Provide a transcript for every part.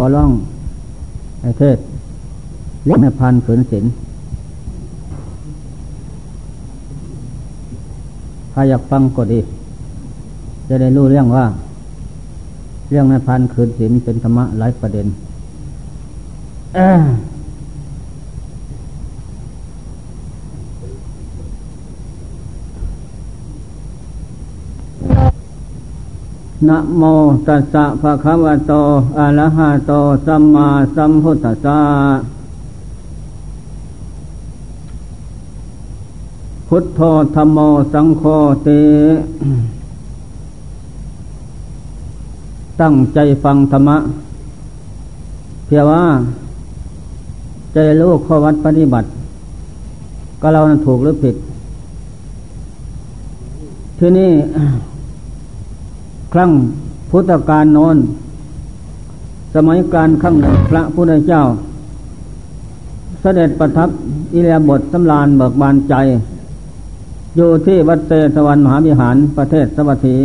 ขอร้องไอเทศเล็กในพันขืนศิลใครอยากฟังก็ดี จะได้รู้เรื่องว่า เรื่องในพันขืนศิลเป็นธรรมะหลายประเด็น นะโมตัสสะภะคะวะโต อะระหะโต สัมมาสัมพุทธัสสะ พุทโธธรรมโมสังโฆเต ตั้งใจฟังธรรมะ เพียว่า ใจรู้ข้อวัดปฏิบัติ ก็เรานถูกหรือผิด ที่นี่ ครั้งพุทธกาลโน้น สมัยการข้างหนึ่งพระพุทธเจ้า เสด็จประทับอิเลียบทสำลานเบิกบานใจ อยู่ที่วัดเตสวรรค์มหาวิหารประเทศสวัสดี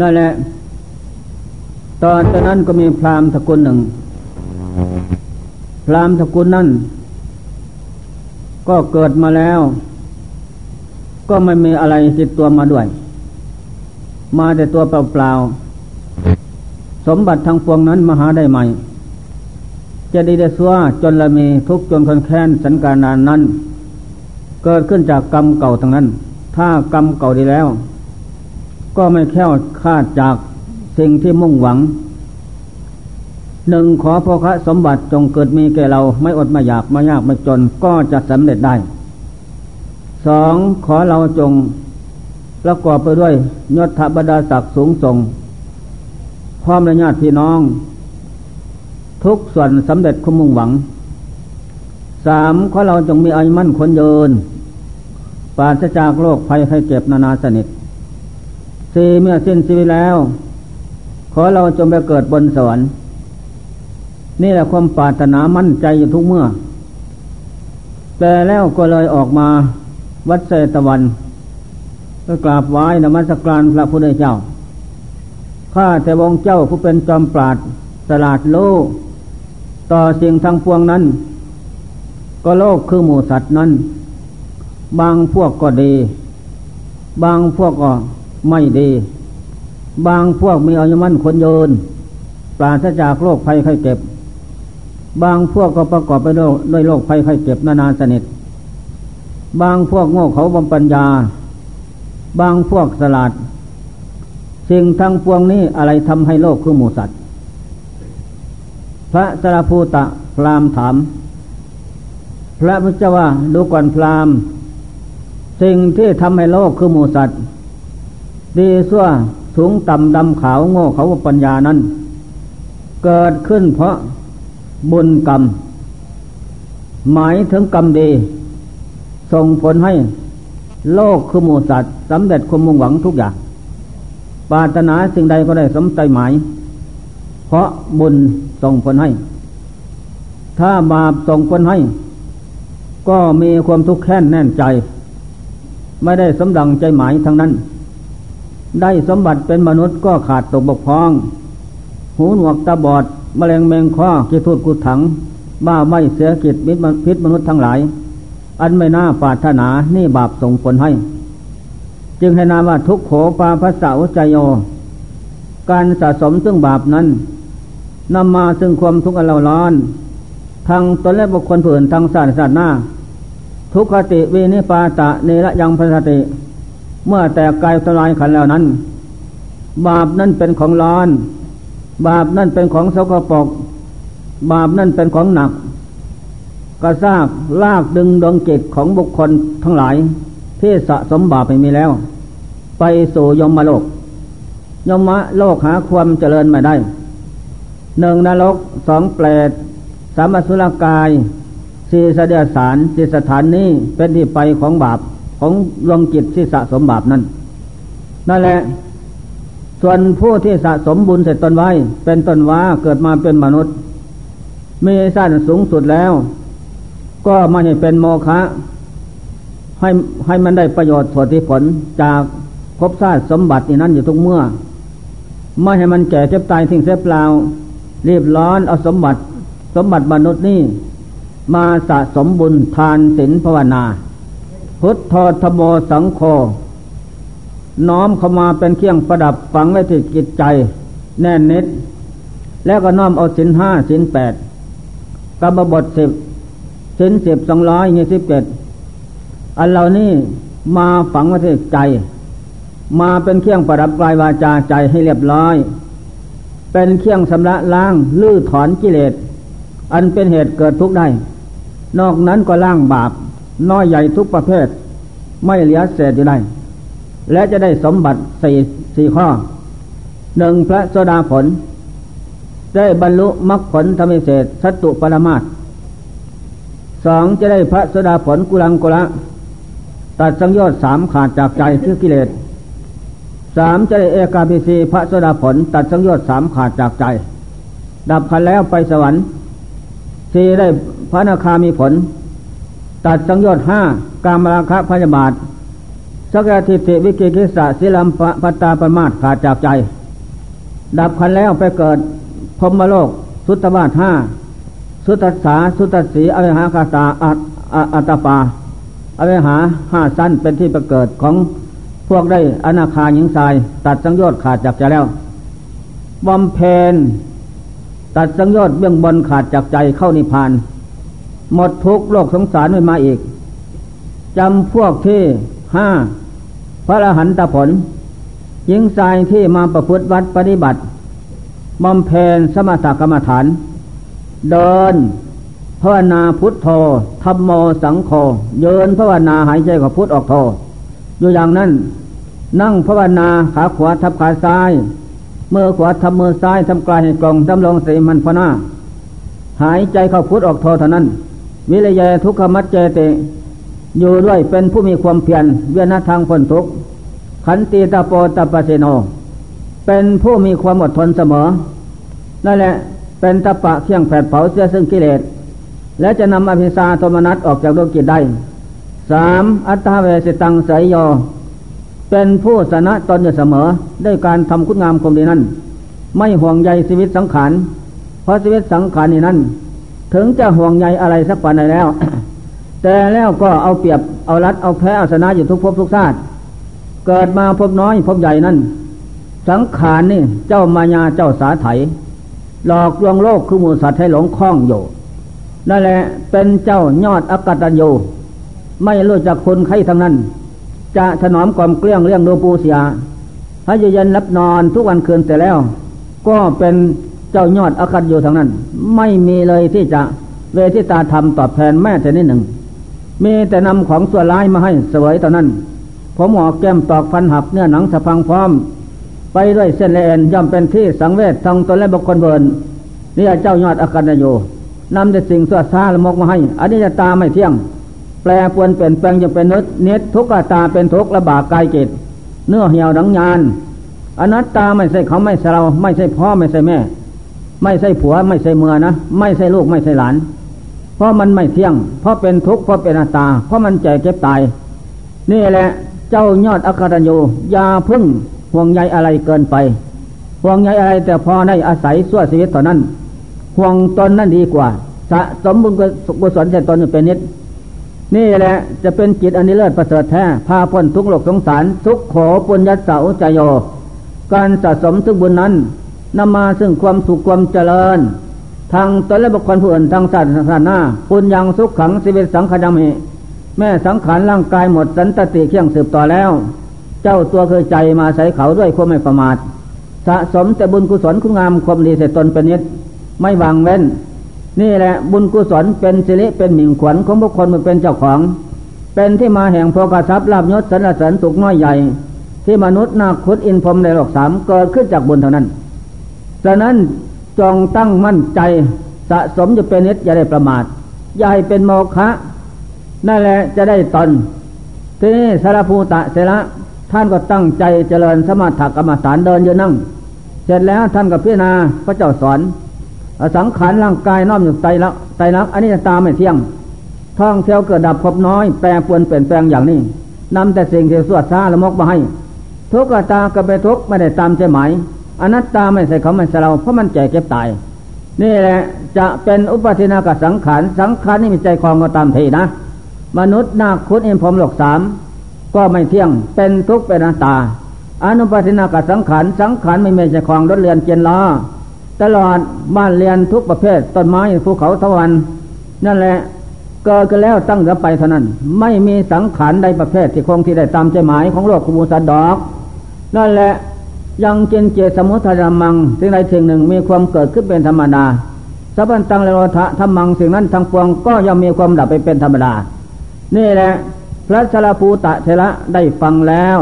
นั่นแหละ ตอนนั้นก็มีพราหมณ์ตระกูลหนึ่ง พราหมณ์ตระกูลนั้นก็เกิดมาแล้ว ก็ไม่มีอะไรติดตัวมาด้วย มาแต่ตัวเปล่าๆ สมบัติทางปวงนั้นมาหาได้ใหม จะดีได้ซัวจนละมีทุกจนคนแค้นสันการนานนั้น เกิดขึ้นจากกรรมเก่าทั้งนั้น ถ้ากรรมเก่าดีแล้ว ก็ไม่แค่วคาดจากสิ่งที่มุ่งหวัง หนึ่งขอพระสมบัติจงเกิดมีแก่เราไม่อดไม่อยากไม่ยากไม่จนก็จะสำเร็จได้สองขอเราจง ประกอบไปด้วยยศบรรดาศักดิ์สูงส่ง พร้อมและญาติพี่น้อง ทุกส่วนสำเร็จคุมุ่งหวังสามขอเราจงมีอายุมั่นคนเยินปราศจากโรคภัยไข้เจ็บนานาสนิทสี่เมื่อสิ้นชีวิตแล้ว ขอเราจงไปเกิดบนสวรรค์นี่แหละความปรารถนามั่นใจอยู่ทุกเมื่อ แต่แล้วก็เลยออกมาวัดเศตวัน ก็กราบไหว้นมัสการพระพุทธเจ้า ข้าแต่วงเจ้าผู้เป็นจอมปราดสลาดโลต่อสิ่งทั้งปวงนั้น ก็โลกคือหมูสัตว์นั้น บางพวกก็ดี บางพวกก็ไม่ดี บางพวกมีอายุมั่นคนโยน ปราศจากโรคภัยไข้เจ็บบางพวกก็ประกอบไปด้วยโรคภัยไข้เจ็บนานาสนิท บางพวกโง่เขาบำปัญญา บางพวกสลัดสิ่งทั้งปวงนี้อะไรทำให้โลกคือหมูสัตว์ พระสารภูตะพรามถาม พระพุทธเจ้าว่าดูก่อนพรามสิ่งที่ทำให้โลกคือหมูสัตว์ ดีสั่วสูงต่ำดำขาวโง่เขาปัญญานั้น เกิดขึ้นเพราะบุญกรรม หมายถึงกรรมดี ส่งผลให้ โลกคือมูสัตว์สำเร็จความมุ่งหวังทุกอย่างปาถนาสิ่งใดก็ได้สมใจหมาย เพราะบุญส่งผลให้ ถ้าบาปส่งผลให้ ก็มีความทุกข์แค้นแน่นใจ ไม่ได้สมดังใจหมายทั้งนั้น ได้สมบัติเป็นมนุษย์ก็ขาดตกบกพร่อง หูหนวกตาบอดมแมลงแมงข้อกิทุดกุดถัง บ้าไม่เสียกิจพิษมนุษย์ทั้งหลาย อันไม่น่าปรารถนานี่บาปส่งผลให้ จึงให้นามว่าทุกโขปาภาษาวใจโย การสะสมซึ่งบาปนั้นนำมาซึ่งความทุกข์อันเราร้อนทางตนและบุคคลผื่นทางศาสตร์ศาสตร์หน้าทุกขติวีนิปาตะเนระยังพสติ เมื่อแตกกายสลายขันแล้วนั้น บาปนั่นเป็นของร้อน บาปนั่นเป็นของสกปรกบาปนั่นเป็นของหนัก ก็ซากลากดึงดวงจิตของบุคคลทั้งหลาย ที่สะสมบาปไปมีแล้ว ไปสู่ยมโลก ยมโลกหาความเจริญไม่ได้หนึ่งนรกสองเปรตสามสุรกายสี่สเดียสารสี่สถานนี้เป็นที่ไปของบาปของดวงจิตที่สะสมบาปนั้น นั่นแหละ ส่วนผู้ที่สะสมบุญเสร็จตนไว้ เป็นตนว่าเกิดมาเป็นมนุษย์ มีสั้นสูงสุดแล้ว ก็ไม่ให้เป็นโมฆะให้ให้มันได้ประโยชน์ผลที่ผลจากภพชาติสมบัตินั้นอยู่ทุกเมื่อ ไม่ให้มันแก่เจ็บตายทิ้งเสียเปล่า รีบร้อนเอาสมบัติสมบัติมนุษย์นี่ มาสะสมบุญทานศีลภาวนา พุทธธโมสังโฆน้อมเข้ามาเป็นเครื่องประดับฝังไว้ที่จิตใจ แน่นนิด แล้วก็น้อมเอาสินห้าสินแปดกรรมบทสิบ สินสิบสองร้อยยี่สิบเจ็ดอันเหล่านี้มาฝังไว้ที่ใจ มาเป็นเครื่องประดับกายวาจาใจให้เรียบร้อย เป็นเครื่องชำระล้างลื้อถอนกิเลสอันเป็นเหตุเกิดทุกข์ได้ นอกนั้นก็ล้างบาป น้อยใหญ่ทุกประเภท ไม่เหลือเศษอยู่ได้ และจะได้สมบัติสี่สี่ข้อหนึ่งพระโสดาผล ได้บรรลุมรรคผลธรรมเศษสัตตุปรมาต สองจะได้พระสดาผลกุลังกุละตัดสังโยชน์สามขาดจากใจคือกิเลสสามจะได้เอกาพิสีพระสดาผลตัดสังโยชน์สามขาดจากใจ ดับขันแล้วไปสวรรค์สี่ได้พระนาคามีผล ตัดสังโยชน์ห้ากามราคะพยาบาทสักทิฏฐิวิกิกิสะศิลัมปัตตาปมาตขาดจากใจ ดับขันแล้วไปเกิดพรมโลกสุตตบาทห้า สุตัสสาสุตัสสีอเวหากาตาอัตปาอเวหาห้าสั้นเป็นที่ประเกิดของพวกได้อนาคาหญิงทราย ตัดสังโยชน์ขาดจากใจแล้วบำเพ็ญตัดสังโยชน์เบื้องบนขาดจากใจเข้านิพพาน หมดทุกโลกสงสารไม่มาอีกจำพวกที่ห้าพระอรหันตผล หญิงทรายที่มาประพฤติวัดปฏิบัติบำเพ็ญสมถกรรมฐาน เดินภาวนาพุทโธธรรมโมสังโฆเยินภาวนาหายใจกับพุทออกโธอยู่อย่างนั้น นั่งภาวนาขาขวาทับขาซ้ายมือขวาทำมือซ้ายทำกลายให้กลงทำลงสีมันพนาหายใจเข้าพุทออกโทเท่านั้น วิริยะทุกขมัจเจติ อยู่ด้วยเป็นผู้มีความเพียรเวียนทางพ้นทุกข์ขันติตาโปตปเสโน เป็นผู้มีความอดทนเสมอนั่นแหละ เป็นตะปะเคียงแผดเผาเสียซึ่งกิเลส และจะนำอภิสาโทมนัสออกจากดวงจิตได้สามอัตตาเวสิตังเสยโย เป็นผู้ชนะตนอยู่เสมอด้วยการทำคุณงามความดีนั้น ไม่ห่วงใยชีวิตสังขารเพราะชีวิตสังขารนี่นั้น ถึงจะห่วงใยอะไรสักปันใดแล้ว แต่แล้วก็เอาเปรียบเอารัดเอาแพ้เอาชนะอยู่ทุกภพทุกชาติเกิดมาพบน้อยพบใหญ่นั้น สังขารนี่เจ้ามายาเจ้าสาไถ หลอกลวงโลกคือมูสัตว์ให้หลงคล้องอยู่นั่นแหละเป็นเจ้ายอดอากตัญญูไม่รู้จักคนใครทั้งนั้น จะถนอมกล่อมเกลี้ยงเลี้ยงดูปูเสียให้เย็นรับนอนทุกวันคืนแต่แล้ว ก็เป็นเจ้ายอดอาคัตอยู่ทางนั้น ไม่มีเลยที่จะเวทิตาธรรมตอบแทนแม่แต่นิดหนึ่ง มีแต่นำของส่วนร้ายมาให้สวยเท่านั้น ผมหอกแก้มตอกฟันหักเนื้อหนังสะพังพร้อม ไปด้วยเส้นเลนย่อมเป็นที่สังเวชทางตนและบุคคลเบินนี่เจ้ายอดอาคัตอยู่นำแต่สิ่งสวดซาละมกมาให้อันนี้จะตาไม่เที่ยง แปลปวนเปลี่ยนแปลงจะเป็นนึดเน็ตทุกขตาเป็นทุกขระบากกายจิตเนื้อเหี่ยวหนังยานอนัตตาไม่ใช่เขาไม่ใช่เรา ไม่ใช่พ่อไม่ใช่แม่ ไม่ใช่ผัวไม่ใช่เมือนะไม่ใช่ลูกไม่ใช่หลาน เพราะมันไม่เที่ยง เพราะเป็นทุกข์เพราะเป็นอนัตตา เพราะมันแก่เก็บตาย นี่แหละเจ้ายอดอัครโยยาพึ่ง ห่วงใยอะไรเกินไป ห่วงใยอะไรแต่พอได้อาศัยส่วชีวิตต่อนนั้น ห่วงตนนั่นดีกว่าสะสมบุญกุศลใส่ตนเป็นนิด นี่แหละจะเป็นจิตอันนี้เลิศประเสริฐแท้พาพ้นทุกโลกสงสาร ทุกขอปุญญาเสาจโย การสะสมทุกบุญนั้นนำมาซึ่งความสุขความเจริญทางตนและบุคคลผู้อื่นทางศาสนาปุญญังสุขขังสิวิสังขดามิแม่สังขารร่างกายหมดสันตติเคียงสืบต่อแล้ว เจ้าตัวเคือใจมาใส่เขาด้วยความไม่ประมาท สะสมแต่บุญกุศลคุณงามความดีเสร็จตนเป็นนิดไม่วางเว้น นี่แหละบุญกุศลเป็นสิริเป็นหมิ่งขวัญของบุคคลมันเป็นเจ้าของ เป็นที่มาแห่งโภกทรัพย์ลาบยศสรรเสริญสุขน้อยใหญ่ ที่มนุษย์นาคุดอินพรมในโลกสามเกิดขึ้นจากบุญเท่านั้นฉะนั้นจงตั้งมั่นใจสะสมจะเป็นนิดอย่าได้ประมาท อย่าให้เป็นโมฆะนั่นแหละจะได้ตนทีนี้สารภูตะเสละ ท่านก็ตั้งใจเจริญสมาธิกรรมฐานเดินยู่นั่ง เสร็จแล้วท่านกับพิจารณาพระเจ้าสอนสังขารร่างกายน้อมอยู่ไตละไตลักอันนี้ตาไม่เที่ยงท่องเที่ยวเกิดดับพบน้อยแปรปวนเปลี่ยนแปลงอย่างนี้นำแต่สิ่งที่สวดซาละมกมาให้ ทุกตาก็ไปทุกไม่ได้ตามใจหมายอนัตตาไม่ใช่เขาไม่ใช่เราเพราะมันแก่เก็บตาย นี่แหละจะเป็นอุปทินากสังขารสังขารนี่มีใจคลองก็ตามทีนะ มนุษย์นาคุดอินพรมหลกสาม ก็ไม่เที่ยงเป็นทุกข์เป็นอนัตตา อนุปทินากสังขารสังขารไม่มีใจคลองรถเรือนเกียนล้อตลอดบ้านเรียนทุกประเภทต้นไม้ภูเขาทวันนั่นแหละเกิดกันแล้วตั้งแต่ไปเท่านั้น ไม่มีสังขารใดประเภทที่คงที่ได้ตามใจหมายของโลกคุมูสัตดอก นั่นแหละยังเจนเจสมุทยามังสิ่งใดสิ่งหนึ่งมีความเกิดขึ้นเป็นธรรมดาสัพพันตังเลโรทะธรรมังสิ่งนั้นทั้งปวงก็ย่อมมีความดับไปเป็นธรรมดา นี่แหละ พระชลภูตะเทระได้ฟังแล้ว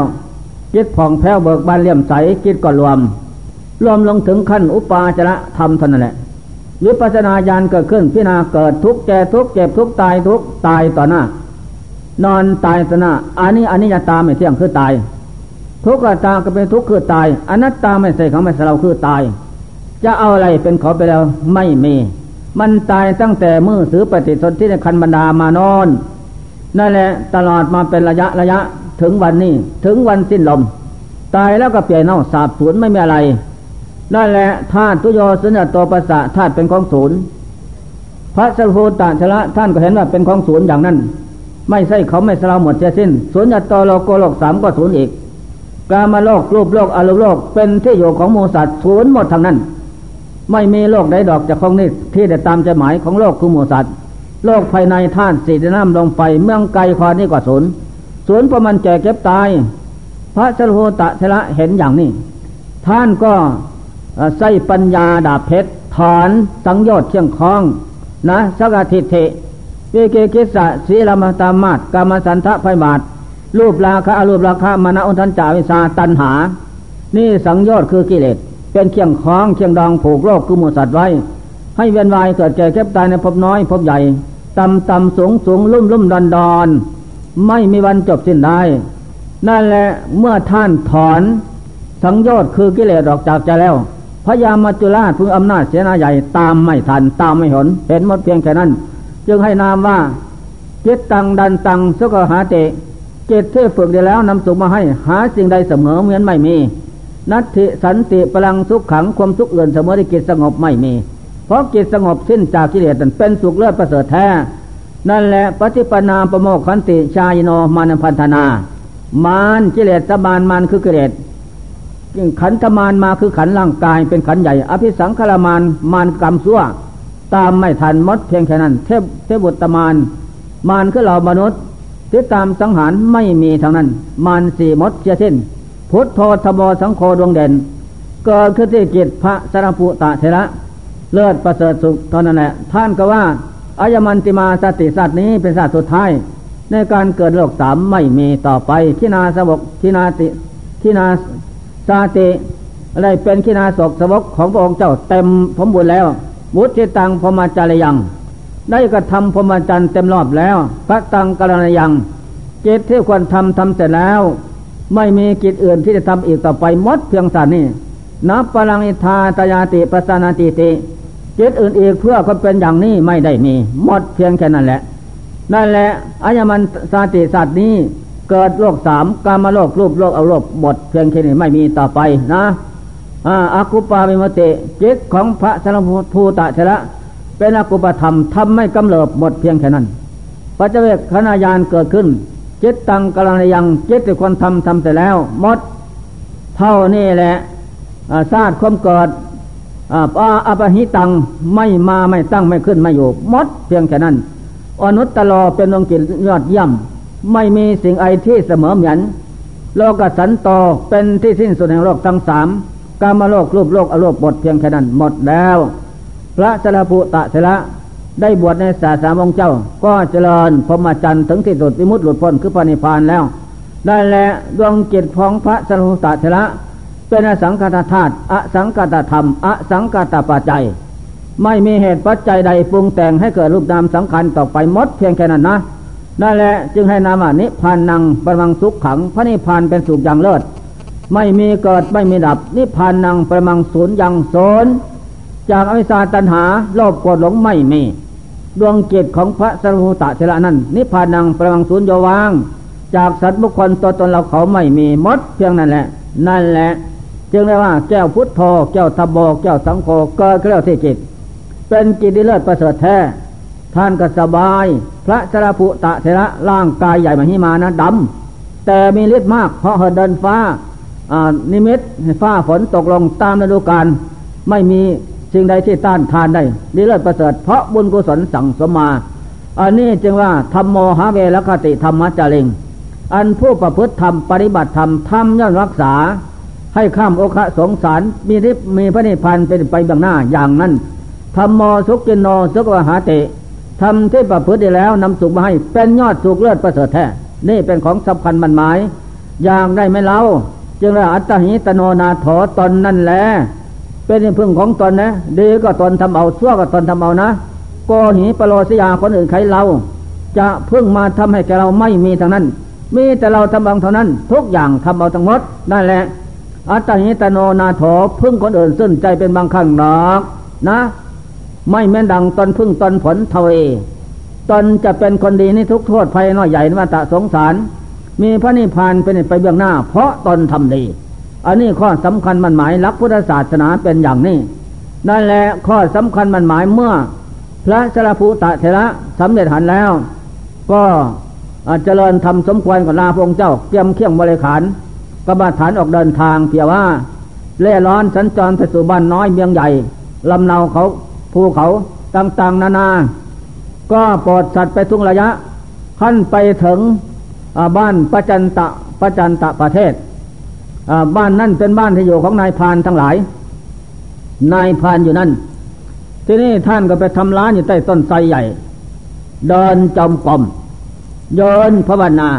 จิตผ่องแผ้วเบิกบานเลี่ยมใสจิตก็รวม รวมลงถึงขั้นอุปาจระธรรมเท่านั้นแหละวิปัสนาญาณเกิดขึ้นพิจารณาเกิดทุกแก่ทุกเจ็บทุกตายทุกตายต่อหน้านอนตายต่อหน้าอันนี้อันนี้ยตาไม่เที่ยงคือตาย ทุกขตาก็เป็นทุกข์คือตายอนัตตาไม่ใช่ของไม่ใช่เราคือตาย จะเอาอะไรเป็นขอไปแล้วไม่มี มันตายตั้งแต่มือสือปฏิสนธิในคันบรรดามานอน นั่นแหละตลอดมาเป็นระยะระยะถึงวันนี้ ถึงวันสิ้นลม ตายแล้วก็เปลี่ยนเน่าสาบสูญไม่มีอะไร นั่นแหละธาตุตุโยสุญญโตปัสสะธาตุเป็นของศูนย์พระสัพพุตาชละท่านก็เห็นว่าเป็นของศูนย์อย่างนั้น ไม่ใช่เขาไม่สลาหมดเสียสิ้นสุญญโตโลโกโลกสามก็ศูนย์อีกกามาโลกรูปโลกอารมณ์โลกเป็นที่อยู่ของมูสัตว์ศูนย์หมดทางนั้น ไม่มีโลกใดดอกจากของนี้ที่ได้ตามใจหมายของโลกคือมูสัตว์ โลกภายในธาตุสี่น้ำลงไฟเมืองไกลคอนี้ก็ศูนย์ศูนย์เพระมันแก่เก็บตาย พระสัพพุตะชละเห็นอย่างนี้ ท่านก็ใส่ปัญญาดาบเพชรถอนสังโยชน์เชียงคล้องนะสกทิเทวิเกกิสะศีลมตามาตกามสันทะไพบาทรูปราคะอรูปราคะมณอุทันจาวิสาตันหา นี่สังโยชน์คือกิเลสเป็นเคียงคล้องเคียงดองผูกโลกคือมูสัตว์ไว้ ให้เวียนวายเกิดแก่เก็บตายในภพน้อยภพใหญ่ ต่ำต่ำสูงสูงลุ่มลุ่มดอนดอนไม่มีวันจบสิ้นได้ นั่นแหละเมื่อท่านถอนสังโยชน์คือกิเลสออกจากใจแล้วพญามัจจุราชผู้อำนาจเสนาใหญ่ตามไม่ทันตามไม่หนเห็นหมดเพียงแค่นั้น จึงให้นามว่าจิตตังดันตังสุกหาเตจิตที่ฝึกได้แล้วนำสุขมาให้หาสิ่งใดเสมอเหมือนไม่มี นัตถิสันติพลังสุขขังความสุขเอื่นเสมอที่จิตสงบไม่มี เพราะจิตสงบสิ้นจากกิเลสเป็นสุขเลิศประเสริฐแท้ นั่นแหละปฏิปนามประโมกขันติชายโนมานพันธนา มานกิเลสสบานมานคือกิเลสขันธมานมาคือขันร่างกายเป็นขันใหญ่ อภิสังขารมานมานกรรมซัวตามไม่ทันมดเพียงแค่นั้น เทพเทพบุตรมานมานคือเรามนุษย์ที่ตามสังหารไม่มีทางนั้น มานสี่มดเสียสิ้นพุทโธธโมสังโฆดวงเด่น เกิดขึ้นที่กิจพระสารปุตะเทระ เลิศประเสริฐสุขตอนนั้นแหละท่านก็ว่าอายมันติมาสติสัตว์นี้เป็นสัตว์สุดท้าย ในการเกิดโลกสามไม่มีต่อไปทินาสบกทินาติทินาสาติอะไรเป็นขีนาศกสวกของพระองค์เจ้าเต็มสมบูรณ์แล้วบุตรตังพมาจารยัง ได้กระทำพมาจันเต็มรอบแล้ว พระตังกรณยังกิจที่ควรทำทำเสร็จแล้ว ไม่มีกิจอื่นที่จะทำอีกต่อไปมดเพียงสานนี้นับพลังอิทาตยาติปัสนาติติ จิตอื่นอีกเพื่อคนเป็นอย่างนี้ไม่ได้มี หมดเพียงแค่นั้นแหละ นั่นแหละอัญมันสาติสัตว์นี้เกิดโลกสามกามโลกรูปโลกเอาโลกหมดเพียงแค่นี้ไม่มีต่อไปนะอากุปาวิมติจิตของพระสารภูตะเชระเป็นอากุปธรรมทำไม่กำเริบหมดเพียงแค่นั้นปัจเจกขณะยานเกิดขึ้น จิตตังกลางยังจิตที่คนทำทำเสร็จแล้วหมด เท่านี้แหละซาดความเกิด อาอปหิตังไม่มาไม่ตั้งไม่ขึ้นไม่อยู่หมดเพียงแค่นั้น อนุตตลอเป็นองค์กิจยอดย่ำไม่มีสิ่งใดที่เสมอเหมือนโลกสันโตเป็นที่สิ้นสุดแห่งโลกทั้งสามกามโลกรูปโลกอโลกบทเพียงแค่นั้นหมดแล้ว พระสารภูตะเสละได้บวชในศาสนาองเจ้า ก็เจริญพรหมจรรย์ถึงที่สุดวิมุตติหลุดพ้นคือพระนิพานแล้ว ได้แลดวงจิตของพระสารภูตะเสละ เป็นอสังกตธาตุอสังกตธรรม อสังกตปัจจัย ไม่มีเหตุปัจจัยใดปรุงแต่งให้เกิดรูปนามสังขารต่อไปหมดเพียงแค่นั้นนะนั่นแหละจึงให้นามว่านิพพานนังประมังสุขขัง พระนิพพานเป็นสุขอย่างเลิศ ไม่มีเกิดไม่มีดับ นิพพานนังประมังศูนย์อย่างโซนจากอวิชาตันหาโลภโกรธหลงไม่มี ดวงจิตของพระสรุตะเทระนั้น นิพพานนังประมังศูนย์โยวาง จากสัตว์บุคคลตัวตนเราเขาไม่มีมดเพียงนั่นแหละ นั่นแหละ จึงเรียกว่าแก้วพุทโธแก้วทบโบแก้วสังโฆเกิดขึ้นแล้วที่จิต เป็นกิจเลิศประเสริฐแท้ ท่านก็สบาย พระสรภูตะเทระร่างกายใหญ่มหิมานะดำแต่มีฤทธิ์มากเพราะเหินเดินฟ้านิมิตฟ้าฝนตกลงตามฤดูกาลไม่มีสิ่งใดที่ต้านทานได้ดีเลิศประเสริฐเพราะบุญกุศลสั่งสมมาอันนี้จึงว่าธรรมโมหะเวรคติธรรมะจริง อันผู้ประพฤติธรรมปฏิบัติธรรมทำย่อมรักษา ให้ข้ามโอคะสงสารมีริบมีพระนิพพานเป็นไปบางหน้าอย่างนั้นธรรมโมสุกินโนสุกวหาติทำที่ประพฤติแล้วนำสุขมาให้เป็นยอดสุขเลิศประเสริฐแท้นี่เป็นของสำคัญมันหมาย อย่างได้ไม่เล่าจึงว่าอัตหิตโนนาถอตนนั่นแหละเป็นพึ่งของตนนะดีก็ตนทำเอาชั่วก็ตนทำเอานะโกหีปโลสยาคนอื่นใครเรา จะพึ่งมาทำให้แกเราไม่มีทางนั้น มีแต่เราทำเอาเท่านั้น ทุกอย่างทำเอาทั้งหมดนั่นแหละ อัตหิตโนนาถพึ่งคนอื่นซึ่งใจเป็นบางครั้งหนอกนะ ไม่แม่นดังตนพึ่งตนผลเทวตนจะเป็นคนดีในทุกโทษภัยน้อยใหญ่มาตะสงสาร มีพระนิพพานเป็นไปเบื้องหน้า เพราะตนทำดี อันนี้ข้อสำคัญมันหมายลักพุทธศาสนาเป็นอย่างนี้ นั่นแหละข้อสำคัญมันหมายเมื่อ พระสรภูตะเถระสำเร็จหันแล้ว ก็เจริญทำสมควรกับลาพระองค์เจ้าเตรียมเคี่ยงบริขาร กบาฐานออกเดินทางเพียว่า เล่ร้อนสัญจรไปสู่บ้านน้อยเมียงใหญ่ลำเนาเขาภูเขาต่างๆ นานา ก็ปลอดสัตว์ไปทุกระยะ ขั้นไปถึงบ้านประจันตะประจันตะประเทศ บ้านนั่นเป็นบ้านที่อยู่ของนายพานทั้งหลาย นายพานอยู่นั่น ที่นี้ท่านก็ไปทำร้านอยู่ใต้ต้นไทรใหญ่ เดินจมกลมเดินภาวนา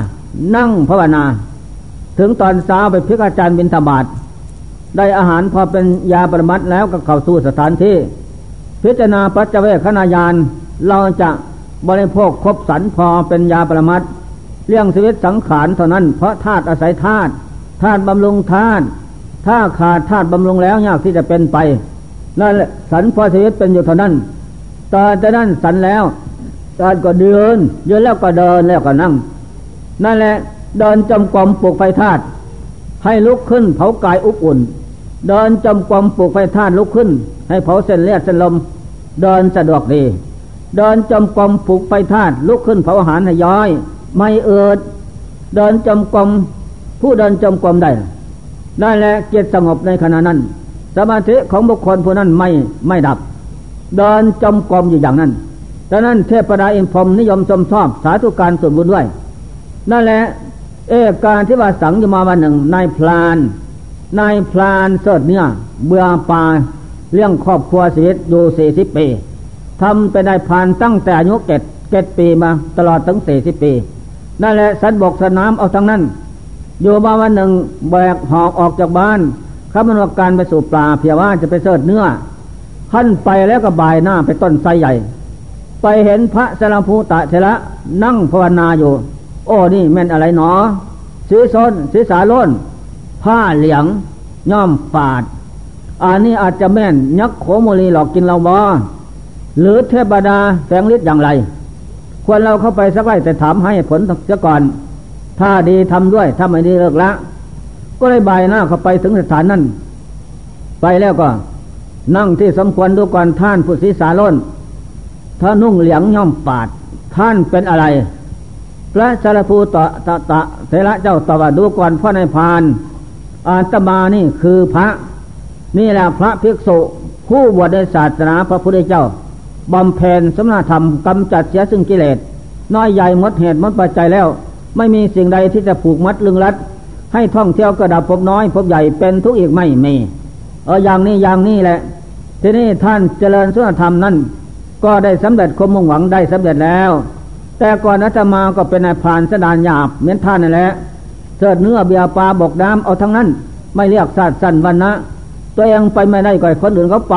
นั่งภาวนา ถึงตอนเช้าไปพิกอาจารย์บินธบาตได้อาหารพอเป็นยาประมัดแล้วก็เข้าสู่สถานที่ พิจารณาปัจเจเวคณายาน เราจะบริโภคครบสันพอเป็นยาประมัดเรื่องชีวิตสังขารเท่านั้นเพราะธาตุอาศัยธาตุธาตุบำรุงธาตุถ้าขาดธาตุบำรุงแล้วยากที่จะเป็นไปนั่นแหละสันพอชีวิตเป็นอยู่เท่านั้นตอนจะนั่นสันแล้วตอนก็เดินเยอะแล้วก็เดินแล้วก็นั่ง นั่นแหละ เดินจำกรมปลูกไฟธาตุให้ลุกขึ้นเผากายอุบอุ่น เดินจำกรมปลูกไฟธาตุลุกขึ้น ให้เผาเส้นเลือดเส้นลม เดินสะดวกดี เดินจำกรมปลูกไฟธาตุลุกขึ้นเผาอาหารให้ย้อย ไม่เอิด เดินจำกรมผู้เดินจมกรมได้ได้และเกียรติสงบในขณะนั้น สมาธิของบุคคลผู้นั้นไม่ไม่ดับ เดินจมกรมอยู่อย่างนั้นดังนั้นเทพดาอินพรมนิยมชมชอบสาธุการส่วนบุญด้วยนั่นแหละ เอการที่ว่าสังอยู่มาวันหนึ่งนายพลานนายพลานเสดเนื้อเบื่อปลาเลี้ยงครอบครัวชีวิตอยู่สี่สิบปีทำเป็นนายพลานตั้งแต่อายุเจ็ดเจ็ดปีมาตลอดถึงสี่สิบปีนั่นแหละสันบกสนามเอาทั้งนั้น อยู่มาวันหนึ่งแบกหอกออกจากบ้านข้ามนวการไปสู่ปลาเพียว่าจะไปเสิร์ชเนื้อขั้นไปแล้วก็บายหน้าไปต้นไทรใหญ่ ไปเห็นพระสารภูตะเทระนั่งภาวนาอยู่ โอ้ นี่แม่นอะไรหนอสีส้นสีสาล้น ผ้าเหลียง ย่อมปาด อันนี้อาจจะแม่นยักษ์โขโมลีหลอกกินเราบอหรือเทพดาแฝงฤทธิ์อย่างไร ควรเราเข้าไปสักไว้แต่ถามให้ผลเสียก่อน ถ้าดีทำด้วย ถ้าไม่ดีเลิกละ ก็เลยบายหน้าเข้าไปถึงสถานนั้น ไปแล้วก็ นั่งที่สมควรดูก่อนท่านผู้ศีสาล้น ถ้านุ่งเหลียงย่อมปาด ท่านเป็นอะไร ระสารภูตะตะตะเทระเจ้าตวัดดูก่อนพระในพานอาตมานี่คือพระ นี่แหละพระภิกษุ ผู้บวชในศาสนาพระพุทธเจ้าบำเพ็ญสมณธรรมกำจัดเสียซึ่งกิเลสน้อยใหญ่หมดเหตุหมดปัจจัยแล้ว ไม่มีสิ่งใดที่จะผูกมัดลึงรัด ให้ท่องเที่ยวกระดับพบน้อยพบใหญ่เป็นทุกข์อีกไม่มีเอออย่างนี้อย่างนี้แหละ ทีนี้ท่านเจริญสุนธรรมนั้น ก็ได้สำเร็จคมมุ่งหวังได้สำเร็จแล้ว แต่ก่อนอาตมาก็เป็นนายพานสดานหยาบเหมือนท่านนั่นแหละเสิดเนื้อเบียปลาบกน้ำเอาทั้งนั้น ไม่เรียกศาสตร์สันวันนะตัวเองไปไม่ได้ก่อยคนอื่นเขาไป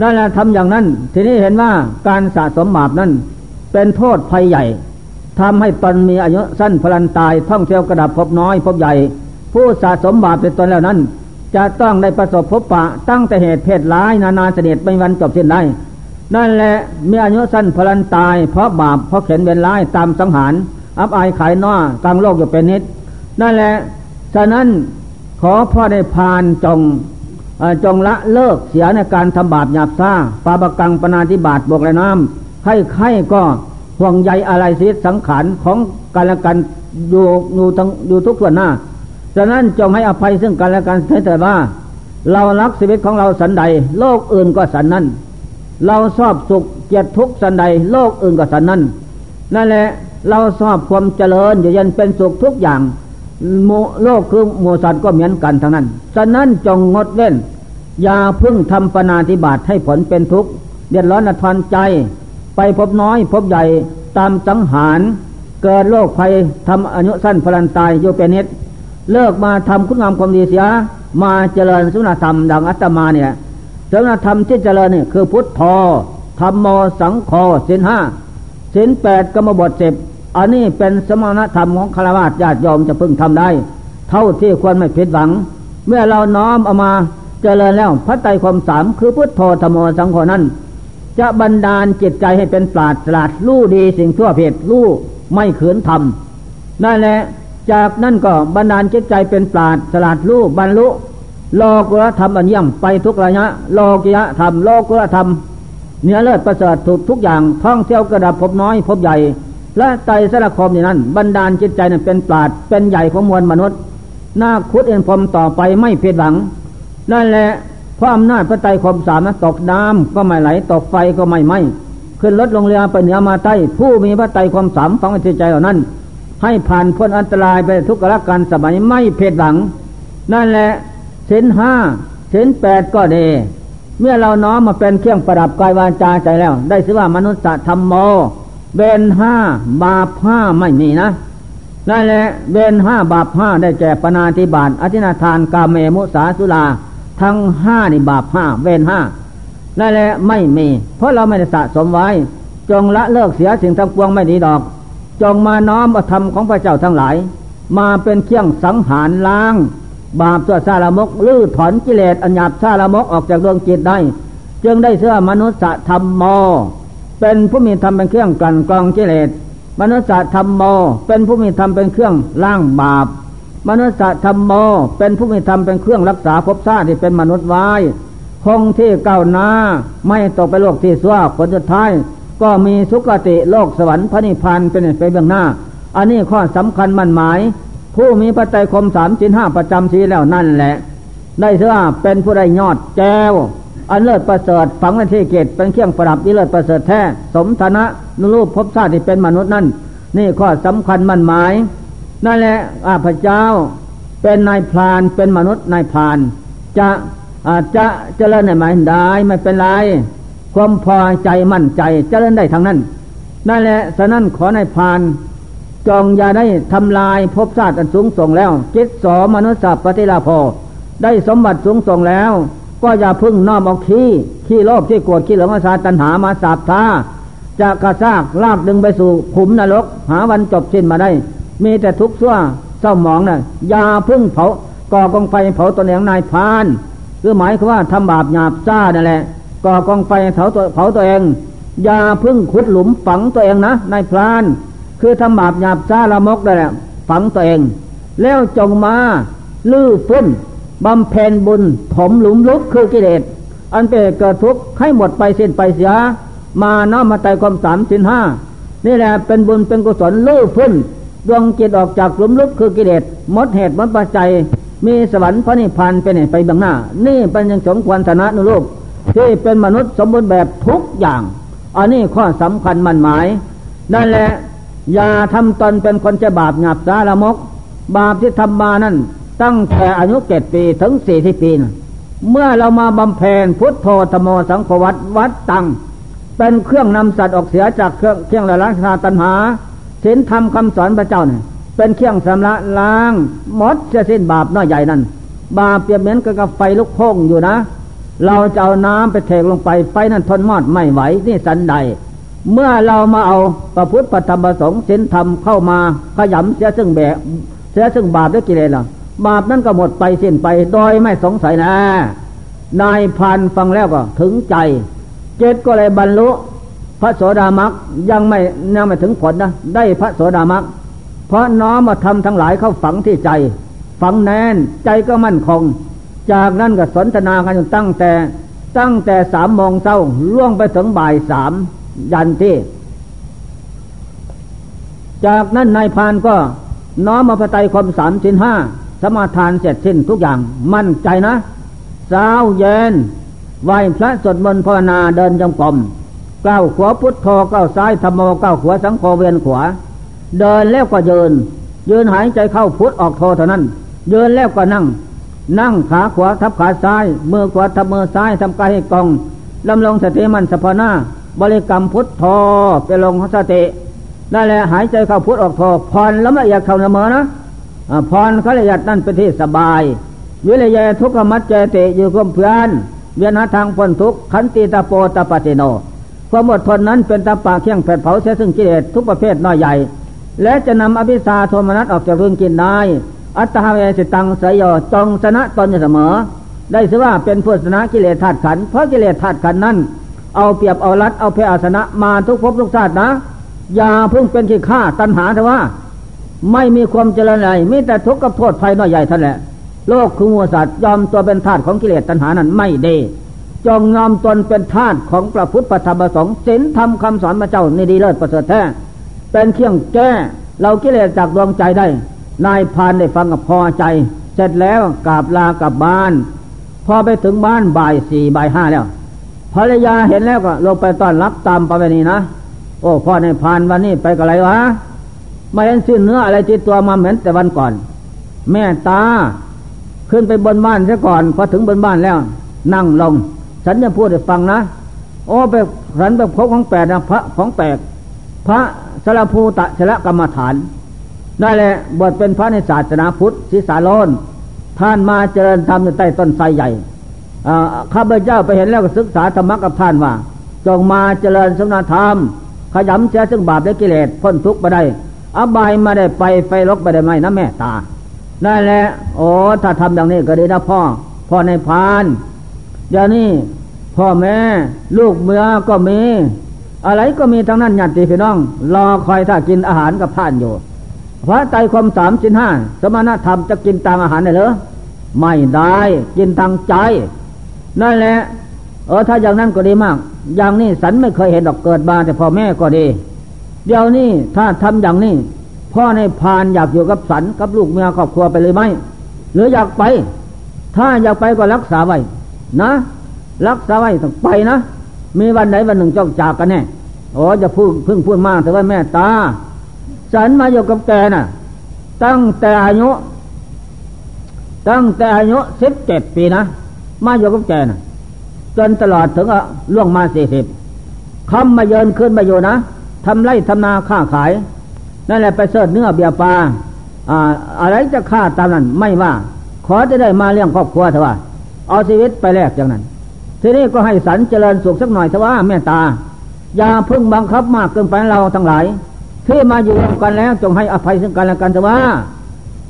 นั่นแหละทำอย่างนั้น ทีนี้เห็นว่าการสะสมบาปนั้น เป็นโทษภัยใหญ่ทำให้ตนมีอายุสั้นพลันตายท่องเที่ยวกระดับพบน้อยพบใหญ่ ผู้สะสมบาปเป็นตนแล้วนั้น จะต้องได้ประสบพบปะตั้งแต่เหตุเพศร้ายนานาเสด็จไม่วันจบสิ้นได้ นั่นแหละมีอายุสั้นพลันตาย เพราะบาปเพราะเข็นเวรร้ายตามสังหาร อับอายขายน้อกลางโลกอยู่เป็นนิด นั่นแหละ ฉะนั้นขอพ่อได้พานจงจงละเลิกเสียในการทำบาปหยาบซ่าปาบกังปนาธิบาตบวกและน้ำใครใครก็ห่วงใยอะไรสิสังขารของกันและกันอยู่อยู่ทั้งอยู่ทุกส่วนหน้า ฉะนั้นจงให้อภัยซึ่งกันและกันแต่ว่า เรารักชีวิตของเราสันใด โลกอื่นก็สันนั้น เราชอบสุขเกียรติทุกสันใดโลกอื่นก็สันนั้นนั่นแหละเราชอบความเจริญอยู่ยันเป็นสุขทุกอย่างโลกคือหมูสัตว์ก็เหมือนกันทั้งนั้นฉะนั้นจงงดเล่น อย่าพึ่งทำปนาธิบาตให้ผลเป็นทุกข์เดือดร้อนทอนใจ ไปพบน้อยพบใหญ่ตามสังหาร เกิดโรคภัยทำอายุสั้นพลันตายโยเป็นนิดเลิกมาทำคุณงามความดีเสีย มาเจริญสุนธรรมดังอัตมาเนี่ย สุนธรรมที่เจริญนี่คือพุทธอธรรมโมสังโฆสินห้าสินแปดกรรมบทสิบอันนี้เป็นสมณธรรมของคารวะญาติโยมจะพึงทำได้ เท่าที่ควรไม่ผิดหวัง เมื่อเราน้อมเอามาเจริญแล้วพระไตรความสามคือพุทโธธรรมโอสังโฆนั้น จะบันดาลจิตใจให้เป็นปราดสลัดรู้ดีสิ่งชั่วเพศรู้ไม่ขืนทำนั่นแหละจากนั่นก็บันดาลจิตใจเป็นปราดสลัดรู้บรรลุ โลกุรธรรมอันยิ่งไปทุกระยะโลกิยะธรรมโลกุรธรรมเนื้อเลือดประเสริฐถูกทุกอย่างท่องเที่ยวกระดับพบน้อยพบใหญ่ และไตสารคมนี่นั้นบรรดาลจิตใจนั้นเป็นปราดเป็นใหญ่ของมวลมนุษย์หน้าคุดเอ็นพรมต่อไปไม่เพียหวังนั่นแหละความนาจพระไตรคมสามตกน้ำก็ไม่ไหลตกไฟก็ไม่ไหมขึ้นรถลงเรือไปเหนือมาใต้ผู้มีพระไตรคมสามฟังจิตใจเหล่านั้น ให้ผ่านพ้นอันตรายไปทุกขละกันสมัยไม่เพียหวัง นั่นแหละ เส้นห้าเส้นแปดก็ดี เมื่อเราน้อมมาเป็นเครื่องประดับกายวาจาใจแล้ว ได้ชื่อว่ามนุษย์ธรรมโมเบนห้าบาปห้าไม่มีนะนั่นแหละเบนห้าบาปห้าได้แก่ปนาธิบาตอธินาทานกาเมมุสาสุลา ทั้งห้านี่บาปห้าเบนห้านั่นแหละไม่มี เพราะเราไม่ได้สะสมไว้ จงละเลิกเสียสิ่งทั้งปวงไม่ดีดอก จงมาน้อมอธรรมของพระเจ้าทั้งหลาย มาเป็นเครื่องสังหารล้าง บาปตัวซาลามกลื้อถอนกิเลสอัญญาบซาลามกออกจากดวงจิตได้ จึงได้เสื้อมนุษย์ธรรมโม เป็นผู้มีธรรมเป็นเครื่องกันกองกิเลสมนุษยธรรมโม เป็นผู้มีธรรมเป็นเครื่องล้างบาป มนุษยธรรมโม เป็นผู้มีธรรมเป็นเครื่องรักษาภพชาติที่เป็นมนุษย์ไว้คงที่เก้าหน้าไม่ตกไปโลกที่ซัวผลสุดท้าย ก็มีสุคติโลกสวรรค์พระนิพพานเป็นไปเบื้องหน้า อันนี้ข้อสำคัญมั่นหมาย ผู้มีปัจจัยคมสามจินห้าประจำชีแล้วนั่นแหละ ได้เสื้อเป็นผู้ได้ยอดแก้วอันเลิศประเสริฐฝังในที่เกตเป็นเครื่องประดับที่เลิศประเสริฐแท้ สมฐานะนรูปภพชาติที่เป็นมนุษย์นั่น นี่ข้อสำคัญมั่นหมาย นั่นแหละอาพเจ้า เป็นนายพรานเป็นมนุษย์นายพราน จะอาจจะเจริญได้ไหมได้ไม่เป็นไร ความพอใจมั่นใจเจริญได้ทั้งนั้นนั่นแหละฉะนั้นขอนายพราน จองอย่าได้ทำลายภพชาติอันสูงส่งแล้ว จิตสอมนุษย์สัพปฏิลาภได้สมบัติสูงส่งแล้ว ก็อย่าพึ่งน้อมเอาขี้ขี้โลภขี้โกรธขี้หลงอาสาตัณหามาสาบท่าจะกระซากลากดึงไปสู่ขุมนรก หาวันจบสิ้นมาได้ มีแต่ทุกข์ซั่วเศร้าหมองนะ่ะอย่าพึ่งเผาก่อกองไฟเผาตัวเองนายพานคือหมายคือว่าทำบาปหยาบซ่านั่นแหละก่อกองไฟเผาตัวเผาตัวเองอย่าพึ่งขุดหลุมฝังตัวเองนะนายพราน คือทำบาปหยาบซ่าละมกนั่นแหละฝังตัวเอง แล้วจงมาลื้อฟื้นบำเพ็ญบุญถมหลุมลุกคือกิเลสอันเป็นเกิดทุกข์ให้หมดไปสิ้นไปเสีย มาน้อมมาไต่ความสามสินห้านี่แหละเป็นบุญเป็นกุศลลื้อฟื้นดวงจิตออกจากหลุมลุกคือกิเลสหมดเหตุหมดปัจจัย มีสวรรค์พระนิพพานเป็นไปบางหน้า นี่เป็นยังสมควรฐานะนุโลกที่เป็นมนุษย์สมบูรณ์แบบทุกอย่าง อันนี้ข้อสำคัญมันหมาย นั่นแหละ อย่าทำตนเป็นคนจะบาปหยาบสาละมก บาปที่ทำมานั่นตั้งแต่อายุเจ็ดปีถึงสี่สิบปีนะเมื่อเรามาบำเพ็ญพุทโธธโมสังขวัตวัดตัง เป็นเครื่องนำสัตว์ออกเสียจากเครื่องเครื่องละล้างชาตัญหาศีลธรรมคำสอนพระเจ้าเนี่ยเป็นเครื่องสำระล้างหมดจะสิ้นบาปน้อยใหญ่นั้น บาปเปรียบเหมือนกับไฟลุกโพงอยู่นะ เราจะเอาน้ำไปเทลงไปไฟนั้นทนมอดไม่ไหวนี่สันใด เมื่อเรามาเอาประพุทธปธรรมประสงค์ศีลธรรมเข้ามาขยำเสียซึ่งแบเสียซึ่งบาปด้วยกิเลสล่ะ บาปนั้นก็หมดไปสิ้นไปโดยไม่สงสัยนะ นายพันฟังแล้วก็ถึงใจ เจตก็เลยบรรลุพระโสดามักยังไม่ยังไม่ถึงผลนะได้พระโสดามักเพราะน้อมมาทำทั้งหลายเข้าฝังที่ใจ ฝังแน่นใจก็มั่นคง จากนั้นก็สนทนากันจนตั้งแต่ตั้งแต่สามโมงเช้าล่วงไปถึงบ่ายสาม ยันที่ จากนั้นนายพานก็น้อมมาพระไตรคมสามชิ้นห้าสมาทานเสร็จสิ้นทุกอย่างมั่นใจนะเช้าเย็นไหวพระสดมนภาวนาเดินจงกรมก้าวขวาพุทโธก้าวซ้ายธรรมโมก้าวขวาสังโฆเวียนขวา เดินแล้วก็ยืน ยืนหายใจเข้าพุทออกโทเท่านั้น ยืนแล้วก็นั่ง นั่งขาขวาทับขาซ้าย มือขวาทับมือซ้ายทำกายให้กองลำลงสติมันสภานา บริกรรมพุทโธไปลงสตินั่นแหละหายใจเข้าพุทออกโทผ่อนแล้วละเอียดเข้าเสมอนะพรเขาละเอียดนั่นเป็นที่สบาย วิริยะทุกขมัจเจติอยู่ร่วมเพื่อนเวียนหาทางพ้นทุกขันติตาโปตาปฏิโนความอดทนนั้นเป็นตาปากเคี่ยงแผดเผาเสียซึ่งกิเลสทุกประเภทน้อยใหญ่ และจะนำอภิสาโทมนัสออกจากเรื่องกินได้ อัตตาเวสิตังสยอจงชนะตนอยู่เสมอ ได้สือว่าเป็นผู้ชนะกิเลสธาตุขันเพราะกิเลสธาตุขันนั้น เอาเปรียบเอารัดเอาเพอาสนะมาทุกภพทุกชาตินะ อย่าเพิ่งเป็นขี้ข้าตัณหาเถอะว่า ไม่มีความเจริญอะไรมีแต่ทุกข์กับโทษภัยน้อยใหญ่ท่านแหละ โลกคือมัวสัตว์ยอมตัวเป็นทาสของกิเลสตัณหานั้นไม่ดีจงยอมตนเป็นทาสของพระพุทธธรรมประสงค์ศีลธรรมคำสอนพระเจ้านี่ดีเลิศประเสริฐแท้เป็นเครื่องแก้เรากิเลสจากดวงใจได้ นายพานได้ฟังกับพอใจ เสร็จแล้วกราบลากลับบ้าน พอไปถึงบ้านบ่ายสี่บ่ายห้าแล้ว ภรรยาเห็นแล้วก็ลงไปต้อนรับตามประเพณีนะ โอ้พ่อในพานวันนี้ไปกับอะไรวะไม่เห็นสิ้นเนื้ออะไรติดตัวมาเหมือนแต่วันก่อน แม่ตา ขึ้นไปบนบ้านซะก่อนพอถึงบนบ้านแล้ว นั่งลง ฉันจะพูดให้ฟังนะ โอ้ไปสันแบบพบของแปดนะพระของแปดพระสารภูตะชละกรรมฐานได้แหละบวชเป็นพระในศาสนาพุทธศิสาโลนท่านมาเจริญธรรมในใต้ต้นไทรใหญ่ ข้าพเจ้าไปเห็นแล้วก็ศึกษาธรรมะกับท่านว่า จงมาเจริญสมณธรรม ขยำเชื้อซึ่งบาปและกิเลสพ้นทุกข์ไปได้ อบายมาได้ไปไฟลกไปได้ไหมนะแม่ตาได้แหละโอ้ถ้าทำอย่างนี้ก็ดีนะพ่อ พ่อในพานอย่างนี้พ่อแม่ลูกเมื่อก็มี อะไรก็มีทั้งนั้นญาติพี่น้อง รอคอยถ้ากินอาหารกับท่านอยู่พระไตรคมสามสินห้าสมณธรรมจะกินตามอาหารได้หรือไม่ได้กินทางใจ นั่นแหละเออถ้าอย่างนั้นก็ดีมาก อย่างนี้สันไม่เคยเห็นดอกเกิดมาแต่พ่อแม่ก็ดี เดี๋ยวนี้ถ้าทำอย่างนี้พ่อในพานอยากอยู่กับสันกับลูกเมียครอบครัวไปเลยไหมหรืออยากไป ถ้าอยากไปก็รักษาไว้นะ รักษาไว้ต้องไปนะมีวันไหนวันหนึ่งจ้องจากกันแน่โอ้จะพูดพึ่งพูดมากแต่ว่าแม่ตาฉันมาอยู่กับแกน่ะ ตั้งแต่อายุตั้งแต่อายุสิบเจ็ดปีนะ มาอยู่กับแกน่ะ จนตลอดถึงล่วงมาสี่สิบคำมาเยินขึ้นมาอยู่นะทำไรทำนาค้าขาย นั่นแหละไปเสิร์ชเนื้อเบียปลาอ่า อะไรจะฆ่าตามนั้น ไม่ว่า ขอจะได้มาเลี้ยงครอบครัวเถอะว่า เอาชีวิตไปแลกอย่างนั้น ทีนี้ก็ให้สันเจริญสุขสักหน่อยเถอะว่าแม่ตา อย่าพึ่งบังคับมากเกินไปเราทั้งหลาย ที่มาอยู่รวมกันแล้วจงให้อภัยซึ่งกันและกันเถอะว่า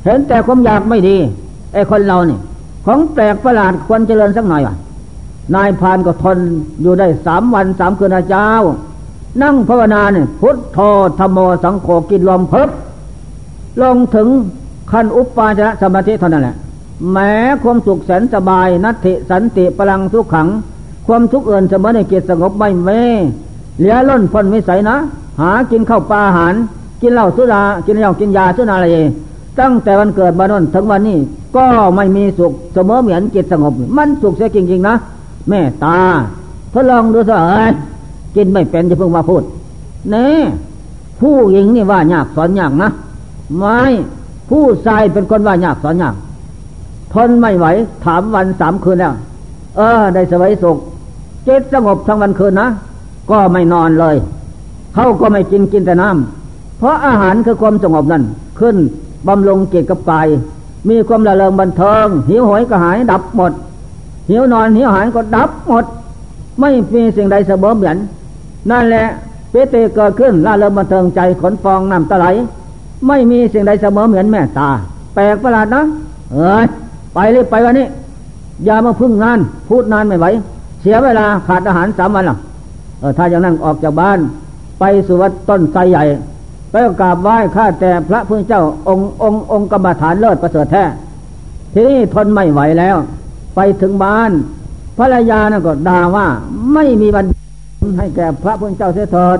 เห็นแต่ความอยากไม่ดีไอ้คนเราเนี่ย ของแปลกประหลาดควรเจริญสักหน่อยว่ะนายพานก็ทนอยู่ได้สามวันสามคืนอาเจ้า นั่งภาวนาเนี่ยพุทโธธรรมโมสังโฆกินลมเพิบลงถึงขั้นอุปปาจารสมาธิเท่านั้นแหละแม้ความสุขแสนสบายนัตติสันติพลังทุกขัง ความทุกข์เอื่นเสมอในเกียรติสงบไม่เมเหลือล้นพ้นวิสัยนะ หากินข้าวปลาอาหาร กินเหล้าสุรากินเหล้ากินยาสุนาอะไร ตั้งแต่วันเกิดมานนถึงวันนี้ก็ไม่มีสุขเสมอเหมือนจิตสงบ มันสุขเสียจริงๆนะแม่ตาทดลองดูสิเอ้ยกินไม่เป็นจะเพิ่งมาพูดเน่ผู้หญิงนี่ว่ายากสอนยากนะไม่ผู้ชายเป็นคนว่ายากสอนยากทนไม่ไหวถามวันสามคืนแล้ว เออ ได้สบายสุขจิตสงบทั้งวันคืนนะก็ไม่นอนเลยเขาก็ไม่กินกินแต่น้ำเพราะอาหารคือความสงบนั่นขึ้น บำรุงจิตกับกาย มีความระเริงบันเทิง หิวหอยก็หายดับหมด หิวนอนหิวหายก็ดับหมด ไม่มีสิ่งใดเสมอเหมือนนั่นแหละเปเตเกิดขึ้นละเริงบันเทิงใจขนฟองน้ำตะไหล ไม่มีสิ่งใดเสมอเหมือนแม่ตา แปลกประหลาดนะเอ้ยไปเลยไปวันนี้ อย่ามาพึ่งนาน พูดนานไม่ไหวเสียเวลาขาดอาหารสามวันหรอเออถ้าอย่างนั้นออกจากบ้าน ไปสู่วัดต้นไทรใหญ่ ไปกราบไหว้ข้าแต่พระพุทธเจ้าองค์องค์องค์กรรมฐานเลิศประเสริฐแท้ทีนี้ทนไม่ไหวแล้ว ไปถึงบ้านภรรยานั่นก็ด่าว่าไม่มีวันให้แก่พระพุทธเจ้าเสียเถิด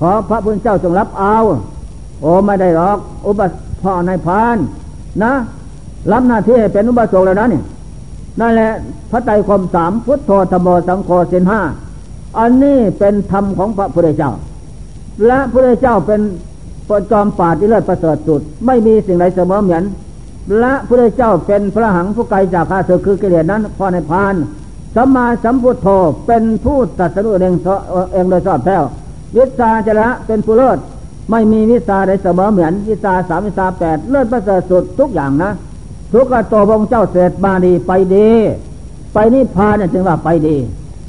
ขอพระพุทธเจ้าจงรับเอา โอ้ไม่ได้หรอก อุปพ่อนายพานนะ รับหน้าที่เป็นอุบาสกแล้วนะนี่นั่นแหละพระไตรคมสามพุทโธธรรมสังโฆเสินห้าอันนี้เป็นธรรมของพระพุทธเจ้า และพระพุทธเจ้าเป็น ปจอมป่าที่เลิศประเสริฐสุด ไม่มีสิ่งใดเสมอเหมือนและพระเจ้าเป็นพระหังผู้ไกลจากข้าศึกคือกิเลสนั้นพ่อในพานสัมมาสัมพุทโธเป็นผู้ตัดสู้เองเองโดยชอบแท้วิสาจระเป็นผู้เลิศไม่มีวิสาใดเสมอเหมือนวิสาสามวิสาแปดเลิศประเสริฐสุดทุกอย่างนะทุกขโตพงเจ้าเสด็จมาดีไปดี ไปนิพพานเนี่ยจึงว่าไปดี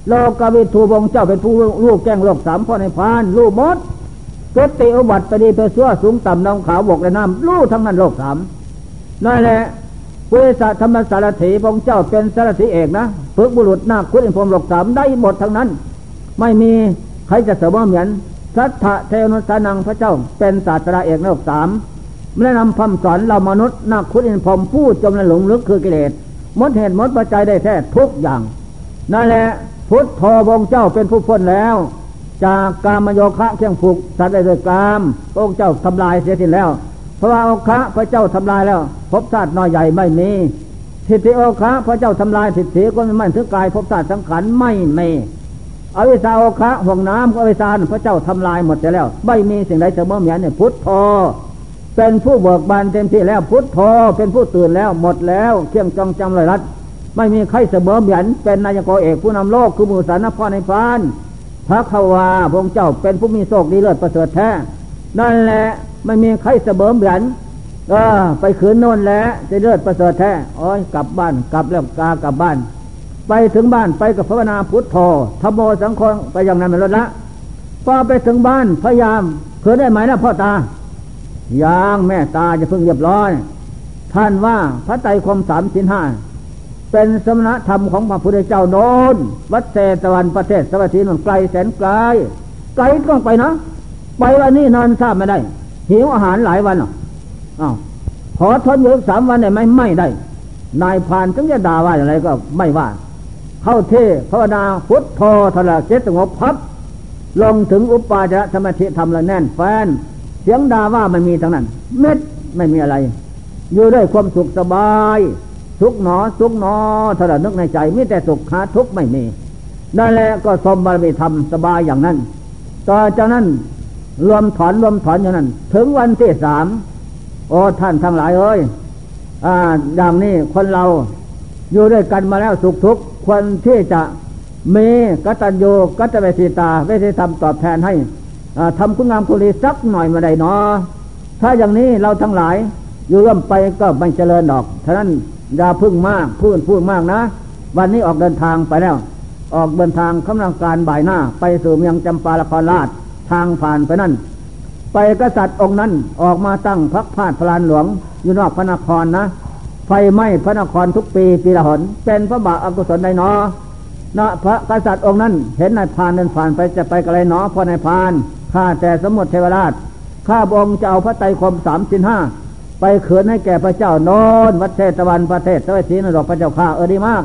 โลกวิทูพงเจ้าเป็นผู้ลูกแก้งโลกสามพ่อในพานลูกมด กติอุบัติไปดีไปซัวสูงต่ำน้ำขาวบกและน้ำลูกทั้งนั้นโลกสามนั่นแหละพุทธธรรมสารถีพงเจ้าเป็นสารถีเอกนะฝึกบุรุษนาคุณอินพรมหลกสามได้หมดทั้งนั้น ไม่มีใครจะเสมอเหมือนสัทธะเทวนุสานังพระเจ้าเป็นศาสตราเอกในโลกสามแนะนำคำสอนเรามนุษย์นักคุณอินพรมผู้จมในหลงลึกคือกิเลสมดเหตุมดปัจจัยได้แท้ทุกอย่าง นั่นแหละพุทธโธวงเจ้าเป็นผู้พ้นแล้ว จากกามโยคะเคียงผูกสัตว์ได้ด้วยกามพระองค์เจ้าทำลายเสียสิ้นแล้วพระโอคะพระเจ้าทำลายแล้วภพชาติน้อยใหญ่ไม่มีทิฏฐิโอคะพระเจ้าทำลายทิฏฐิก็ไม่ถึงกายภพชาติสังขารไม่มีอวิชาโอคะห่วงน้ำอวิชาพระเจ้าทำลายหมดแล้ว ไม่มีสิ่งใดเสมอเหมือนเนี่ยพุทโธเป็นผู้เบิกบานเต็มที่แล้วพุทโธเป็นผู้ตื่นแล้วหมดแล้วเที่ยงจองจำเลยรัดไม่มีใครเสมอเหมือนเป็นนายกเอกผู้นำโลกคือมูสานพ่อในพาน พระขวาพระเจ้าเป็นผู้มีโชคดีเลิศประเสริฐแท้นั่นแหละไม่มีใครเสมอเหมือนเออไปขืนโน่นแล้วจะเลือดประเสริฐแท้โอ้ยกลับบ้านกลับแล้วกากลับบ้าน ไปถึงบ้านไปกับพระนาพุทโธธรรมโมสังฆไปอย่างนั้นเป็นรถละพอไปถึงบ้านพยายามเือได้ไหมนะพ่อตายางแม่ตาจะเพิ่งเรียบร้อย ท่านว่าพระไตรคมสามสินห้า เป็นสมณธรรมของพระพุทธเจ้าโนนวัดเศตวันประเทศสวัสดีนนไกลแสนไกลไกลต้องไปนะ ไปวันนี้นอนทราบไม่ได้ หิวอาหารหลายวันหรออ้าวขอทนอยู่สามวันได้ไหมไม่ได้ นายพานถึงจะด่าว่าอะไรก็ไม่ว่า เข้าเทภาวนาพุทโธทละเจตสงบพับ ลงถึงอุปาจารสมาธิทำละแน่นแฟน เสียงด่าว่ามันมีทั้งนั้น เม็ดไม่มีอะไร อยู่ด้วยความสุขสบาย สุขหนอสุขหนอถละนึกในใจมิแต่สุขหาทุกข์ไม่มีนั่นแหละก็สมบารมีธรรมสบายอย่างนั้น ต่อจากนั้นรวมถอนรวมถอนอย่างนั้น ถึงวันที่สามโอ้ท่านทั้งหลายเอ้ยอ่าอย่างนี้คนเราอยู่ด้วยกันมาแล้วสุขทุกข์คนที่จะมีกตัญญูกตเวทีตาเวทีธรรมตอบแทนให้ทำคุณงามคุณดีสักหน่อยมาได้เนาะถ้าอย่างนี้เราทั้งหลายอยู่ร่วมไปก็ไม่เจริญดอกฉะนั้น อย่าพึ่งมากพูดพูดมากนะ วันนี้ออกเดินทางไปแล้ว ออกเดินทางกำลังการบ่ายหน้า ไปสู่เมืองจำปาละครราชทางผ่านไปนั่น ไปกษัตริย์องค์นั้นออกมาตั้งพักพาดพลานหลวงอยู่นอกพระนครนะ ไฟไหม้พระนครทุกปีปีละหน เป็นพระบาปอกุศลใดเนอนะพระกษัตริย์องค์นั้น เห็นนายพานเดินผ่านไปจะไปกะไรเนอพอนายพานข้าแต่สมุทรเทวราชข้าบองจะเอาพระไตรคมสามสินห้า ไปเขืนให้แก่พระเจ้าโนนวัดเทศตะวันประเทศสวัสดีนรกพระเจ้าข้าเออดีมาก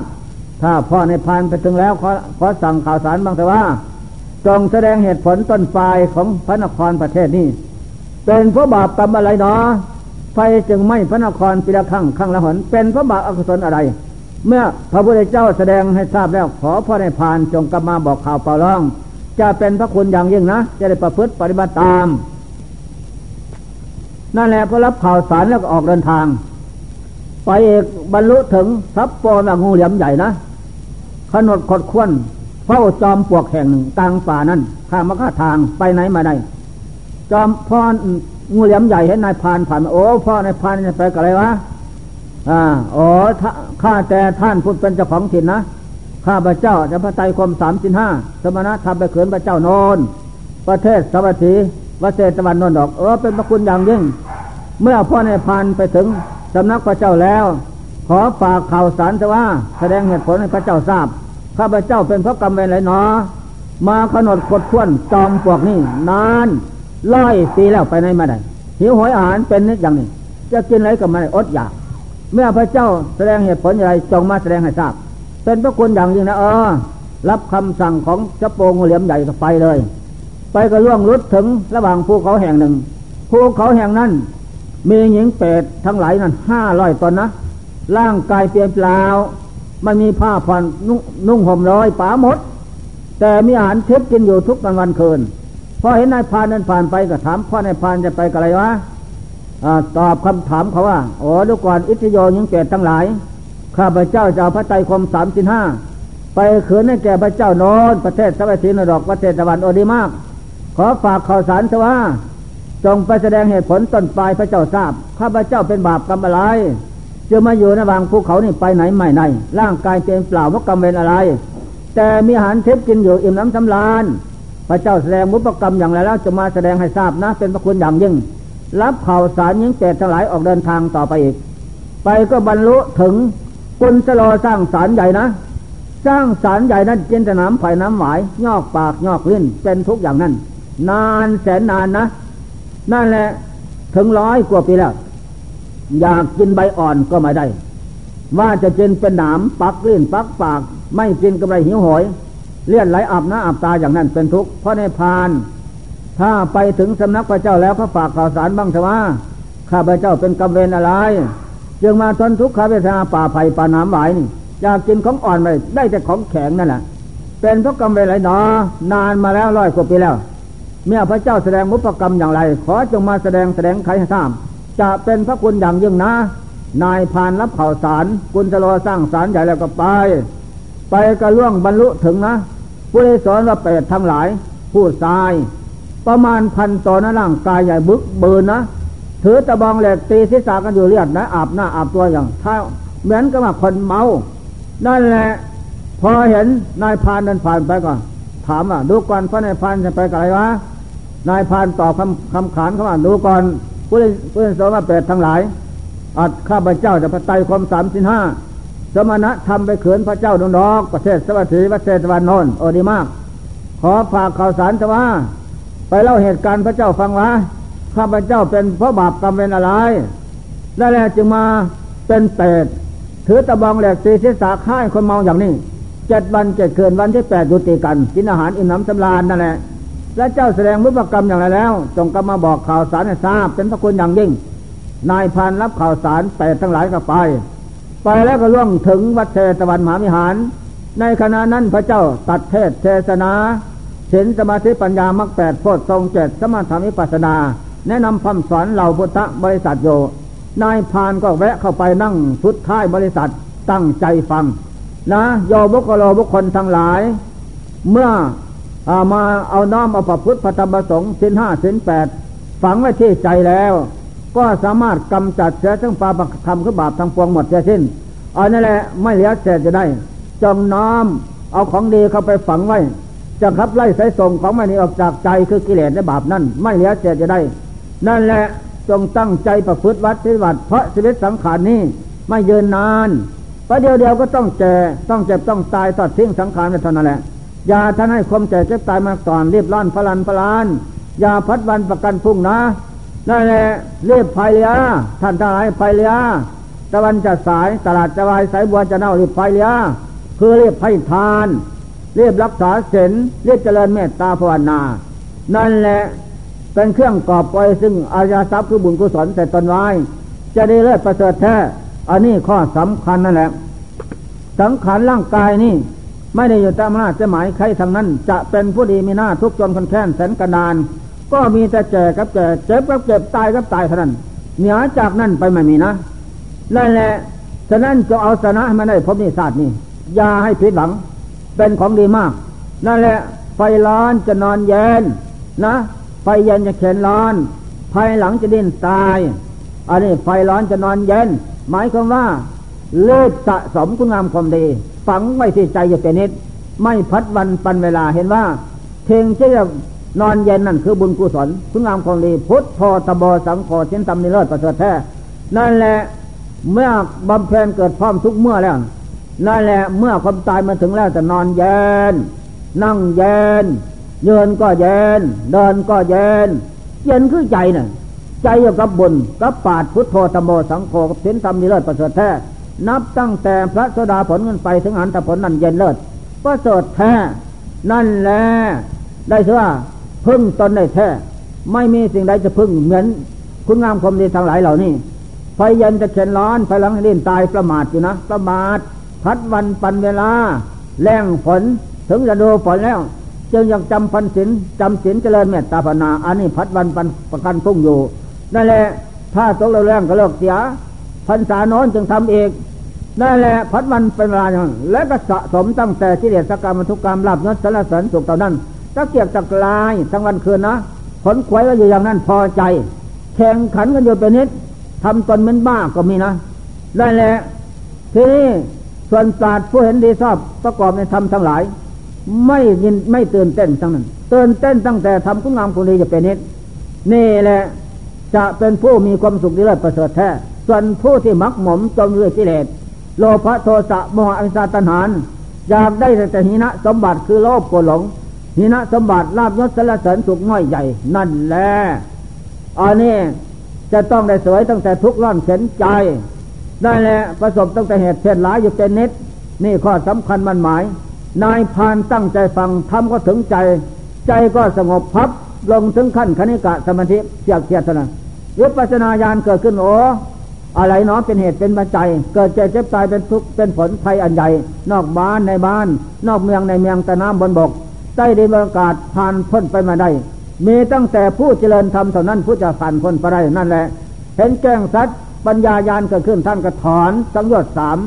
ถ้าพ่อในพานไปถึงแล้วขอขอสั่งข่าวสารบางแต่ว่า จงแสดงเหตุผลต้นปลายของพระนครประเทศนี้ เป็นพระบาปกรรมอะไรเนาะไฟจึงไม่พระนครปีละครั้งครั้งละหนเป็นพระบาปอกุศลอะไร เมื่อพระพุทธเจ้าแสดงให้ทราบแล้วขอพระในพานจงกลับมาบอกข่าวเปล่าร้อง จะเป็นพระคุณอย่างยิ่งนะ จะได้ประพฤติปฏิบัติตาม นั่นแหละพอรับข่าวสารแล้วก็ออกเดินทาง ไปเอกบรรลุถึงทรัพย์ปอนงูเหลี่ยมใหญ่นะขนดขดควนเฝ้าจอมปวกแห่งหนึ่งกลางป่านั้นข้ามาข้าทางไปไหนมาได้จอมพ่องูเหลี่ยมใหญ่เห็นนายพานผ่านโอ้พ่อนายพานจะไปกับอะไรวะอ่าอ๋อข้าแต่ท่านพูดเป็นเจ้าของถิ่นนะข้าพระเจ้าจะพระไตรคมสามสิบห้าสมณะทำไปเขินพระเจ้านอน ประเทศสวัสดี วัเศตะวันนนดอก เออเป็นพระคุณอย่างยิ่ง เมื่อพ่อในพานไปถึงสำนักพระเจ้าแล้ว ขอฝากข่าวสารจะว่า แสดงเหตุผลให้พระเจ้าทราบ ข้าพระเจ้าเป็นพระกรรมเวรไรหนอ มาขนดกดขวนจอมพวกนี้ นานร้อยปีแล้วไปไหนมาได้หิวหอยอาหารเป็นนิดอย่างนี้ จะกินอะไรก็ไม่อดอยาก เมื่อพระเจ้าแสดงเหตุผลอะไรจงมาแสดงให้ทราบ เป็นพระคุณอย่างยิ่งนะเออรับคำสั่งของเจ้าโปงเหลี่ยมใหญ่ก็ไปเลย ไปก็ล่วงลุดถึงระหว่างภูเขาแห่งหนึ่งภูเขาแห่งนั้น มีหญิงเป็ดทั้งหลายนั้นห้าร้อยตนนะร่างกายเปลี่ยนเปล่าไม่มีผ้าผ่อนนุ่งห่มร้อยป๋าหมด แต่มีอาหารทิพกินอยู่ทุกวันวันคืนพอเห็นนายพานนั้นผ่านไปก็ถามพ่อนายพานจะไปกับอะไรวะตอบคำถามเขาว่าโอ้ดูก่อนอิทธิโยยิงเกตทั้งหลายข้าพเจ้าจะเอาพระไตรคมสามสิบห้าไปขืนให้แก่พระเจ้าโนนประเทศสวัสดีนรกประเทศตะวันโอดีมาก ขอฝากข่าวสารเถอะว่าจงไปแสดงเหตุผลต้นปลายพระเจ้าทราบ ข้าพระเจ้าเป็นบาปกรรมอะไรจะมาอยู่ในบางภูเขานี่ไปไหนไม่ไหนร่างกายเต็มเปล่าว่ากรรมเวรอะไร แต่มีอาหารเทพกินอยู่อิ่มน้ำสำราญพระเจ้าแสดงมุปกรรมอย่างไรแล้วจะมาแสดงให้ทราบนะ เป็นพระคุณอย่างยิ่ง รับข่าวสารยิ่งเจตทั้งหลายออกเดินทางต่อไปอีก ไปก็บรรลุถึงกุลสโลสร้างสารใหญ่นะ สร้างสารใหญ่นั้นจินตน้ำไผ่น้ำหวายยอกปากยอกลิ้นเป็นทุกอย่างนั้น นานแสนนานนะ นั่นแหละ ถึงร้อยกว่าปีแล้ว อยากกินใบอ่อนก็ไม่ได้ ว่าจะกินเป็นหนามปักลิ้นปักปาก ไม่กินกำไรหิวหอยเลี่ยนไหลอาบหน้าอาบตาอย่างนั้นเป็นทุกข์เพราะในพาน ถ้าไปถึงสำนักพระเจ้าแล้วเขาฝากข่าวสารบ้างเถอะว่าข้าพระเจ้าเป็นกำเวรอะไร จึงมาทนทุกข์ข้าพเจ้าป่าไผ่ป่าน้ำไหวนี่อยากกินของอ่อนไปได้แต่ของแข็งนั่นแหละเป็นพระกรรมเวรไรหนอ นานมาแล้วร้อยกว่าปีแล้ว เมื่อพระเจ้าแสดงมุปกรรมอย่างไร ขอจงมาแสดงแสดงใครให้ทราบจะเป็นพระคุณอย่างยิ่งนะ นายพานรับข่าวสารกุญจโลสร้างสารใหญ่แล้วก็ไป ไปกระล่วงบรรลุถึงนะ ผู้ได้สอนว่าเปรตทั้งหลายผู้ตาย ประมาณพันต่อนะร่างกายใหญ่บึกเบินนะ ถือตะบองเหล็กตีศีรษะกันอยู่เลือดนะอาบหน้าอาบตัวอย่างถ้าเหมือนกับว่าคนเมา นั่นแหละ พอเห็นนายพานเดินผ่านไปก่อนถามว่าดูก่อนพระนายพานจะไปกับอะไรวะ นายพานตอบคำคำขานเขาว่าดูก่อนผู้ได้ผู้ได้สอนว่าเปรตทั้งหลายอัดข้าพเจ้าจะพระไตรคมสามสิบห้าสมณะทำไปเขินพระเจ้าดงดอก ประเทศสวัสดีประเทศตะวันนนโอดีมาก ขอฝากข่าวสารแต่ว่า ไปเล่าเหตุการณ์พระเจ้าฟังว่าข้าพเจ้าเป็นเพราะบาปกรรมเป็นอะไรได้แล้วจึงมาเป็นเปรตถือตะบองแหลกตีศีรษะค่ายคนเมาอย่างนี้เจ็ดวันเจ็ดคืนวันที่แปดยุติกัน กินอาหารอิ่มน้ำสำราญนั่นแหละ และเจ้าแสดงมุปกรรมอย่างไรแล้ว จงกำมาบอกข่าวสารให้ทราบ เป็นพระคุณอย่างยิ่ง นายพานรับข่าวสารแต่ทั้งหลายก็ไป ไปแล้วก็ล่วงถึงวัดเทตวันมหาวิหาร ในขณะนั้นพระเจ้าตัดเทศเทศนาศีลสมาธิปัญญามรรคแปดโพชทรงเจ็ดสมาธิวิปัสนา แนะนำคำสอนเหล่าพุทธบริษัทโยนายพานก็แวะเข้าไปนั่งชุดท้ายบริษัทตั้งใจฟัง นะโยบุคโลบุคคลทั้งหลาย เมื่อามาเอาน้อมเอาพระพุทธพระธรรมประสงค์สินห้าสินแปดฝังไว้ที่ใจแล้ว ก็สามารถกำจัดเสียทั้งปาปธรรมคือบาปทั้งปวงหมดเสียสิ้นอันนั่นแหละไม่เหลือเศษจะได้ จงน้อมเอาของดีเข้าไปฝังไว้จะขับไล่สายส่งของไม่นี้ออกจากใจคือกิเลสและบาปนั่นไม่เหลือเศษจะได้ นั่นแหละจงตั้งใจประพฤติวัดปฏิบัติเพราะชีวิตสังขารนี้ไม่ยืนนานประเดี๋ยวเดียวก็ต้องแก่ต้องเจ็บต้องตายตัดทิ้งสังขารไปเท่านั้นแหละ อย่าท่านให้ความแก่เจ็บตายมาก่อนรีบร้อนพลันพลานอย่าพัดวันประกันพุ่งนะนั่นแหละเรียบไฟเลียท่านทั้งหลายไฟเลียตะวันจะสายตลาดจะวายสายบัวจะเน่าเรียบไฟเลียคือเรียบไฟทานเรียบรักษาศีลเรียบเจริญเมตตาภาวนา นั่นแหละเป็นเครื่องกอบปล่อยซึ่งอาญาทรัพย์คือบุญกุศลแต่ตนไว้จะได้เลิศประเสริฐแท้อันนี้ข้อสำคัญนั่นแหละสังขารร่างกายนี่ ไม่ได้อยู่ตามหน้าจะหมายใครทางนั้น จะเป็นผู้ดีมีหน้าทุกจนคนแค้นแสนกระดาน ก็มีแต่แก่กับแก่เจ็บกับเจ็บตายกับตายเท่านั้นเหนือจากนั้นไปไม่มีนะนั่นแหละฉะนั้นจะเอาชนะให้มันได้พบนิสัตนี้อย่าให้ผิดหวัง เป็นของดีมาก นั่นแหละไฟร้อนจะนอนเย็นนะไฟเย็นจะเข็นร้อนภายหลังจะดิ้นตาย อันนี้ไฟร้อนจะนอนเย็น หมายความว่า เลิศสะสมคุณงามความดี ฝังไว้ที่ใจอยู่เป็นนิด ไม่พัดวันปันเวลาเห็นว่าเทงเชื่อนอนเย็นนั่นคือบุญกุศลคุณงามของดี พุทธพอตบสังขอเช่นตำนิเลิศประเสริฐแท้นั่นแหละเมื่อบำเพ็ญเกิดพร้อมทุกเมื่อแล้วนั่นแหละเมื่อความตายมาถึงแล้วจะนอนเย็น นั่งเย็นเยินก็เย็น เดินก็เย็น เย็นคือใจน่ะ ใจอยู่กับบุญกับปาดพุทธโธตโมสังโฆกับเส้นธรรมนิเลิศประเสริฐแท้ นับตั้งแต่พระสดาผลขึ้นไปถึงอันตผลนั่นเย็นเลิศประเสริฐแท้ นั่นแหละได้ชื่อว่าพึ่งตนได้แท้ ไม่มีสิ่งใดจะพึ่งเหมือนคุณงามความดีทางหลายเหล่านี้ไฟเย็นจะเข็นร้อนไฟหลังเล่นตายประมาทอยู่นะประมาทพัดวันปันเวลา แรงฝนถึงจะดูฝนแล้ว จึงยังจำพันศีลจำศีลเจริญเมตตาภาวนา อันนี้พัดวันปันประกันพุ่งอยู่ นั่นแหละถ้าตกแรงก็เลิกเสีย พันษาโน้นจึงทำเอกนั่นแหละพัดวันเป็นเวลาอย่างและก็สะสมตั้งแต่ที่เดชสกรรมทุกกรรมลาบยศสารเสริญสุขเท่านั้นตะเกียกตะกลายทั้งวันคืนนะผลควยก็อยู่อย่างนั้นพอใจ แข่งขันกันอยู่เป็นนิดทำตนเหมือนบ้าก็มีนะได้แหละทีนี้ส่วนศาสตร์ผู้เห็นดีชอบประกอบในธรรมทั้งหลาย ไม่ยินไม่ตื่นเต้นทั้งนั้นตื่นเต้นตั้งแต่ทำคุณงามคุณดีจะเป็นนิดนี่แหละจะเป็นผู้มีความสุขดีเลิศประเสริฐแท้ ส่วนผู้ที่มักหมมจมเรื่อยกิเลสโลภโทสะโมหะอิสาตัณหานอยากได้แต่หินะสมบัติคือโลภโกรหลงหินะสมบัติลาบยศสารเสริญสุขน้อยใหญ่ นั่นแหละอันนี้จะต้องได้สวยตั้งแต่ทุกร้อนเข็นใจได้แหละประสบตั้งแต่เหตุเช่นหลายอยู่เป็นนิดนี่ข้อสำคัญมันหมาย นายพานตั้งใจฟังทำก็ถึงใจ ใจก็สงบพับลงถึงขั้นคณิกะสมาธิเสียกเกียรตินะยุปัสนาญาณเกิดขึ้นโอ้ อะไรเนาะเป็นเหตุเป็นปัจจัย เกิดเจ็บเจ็บตายเป็นทุกข์เป็นผลภัยอันใหญ่ นอกบ้านในบ้าน นอกเมืองในเมืองแต่น้ำบนบก ใต้ดินอากาศผ่านพ้นไปมาได้ มีตั้งแต่ผู้เจริญธรรมเท่านั้นผู้จะผ่านพ้นไปได้นั่นแหละ เห็นแก้งสัตว์ปัญญายาณเกิดขึ้นท่านก็ถอนสังโยชน์สาม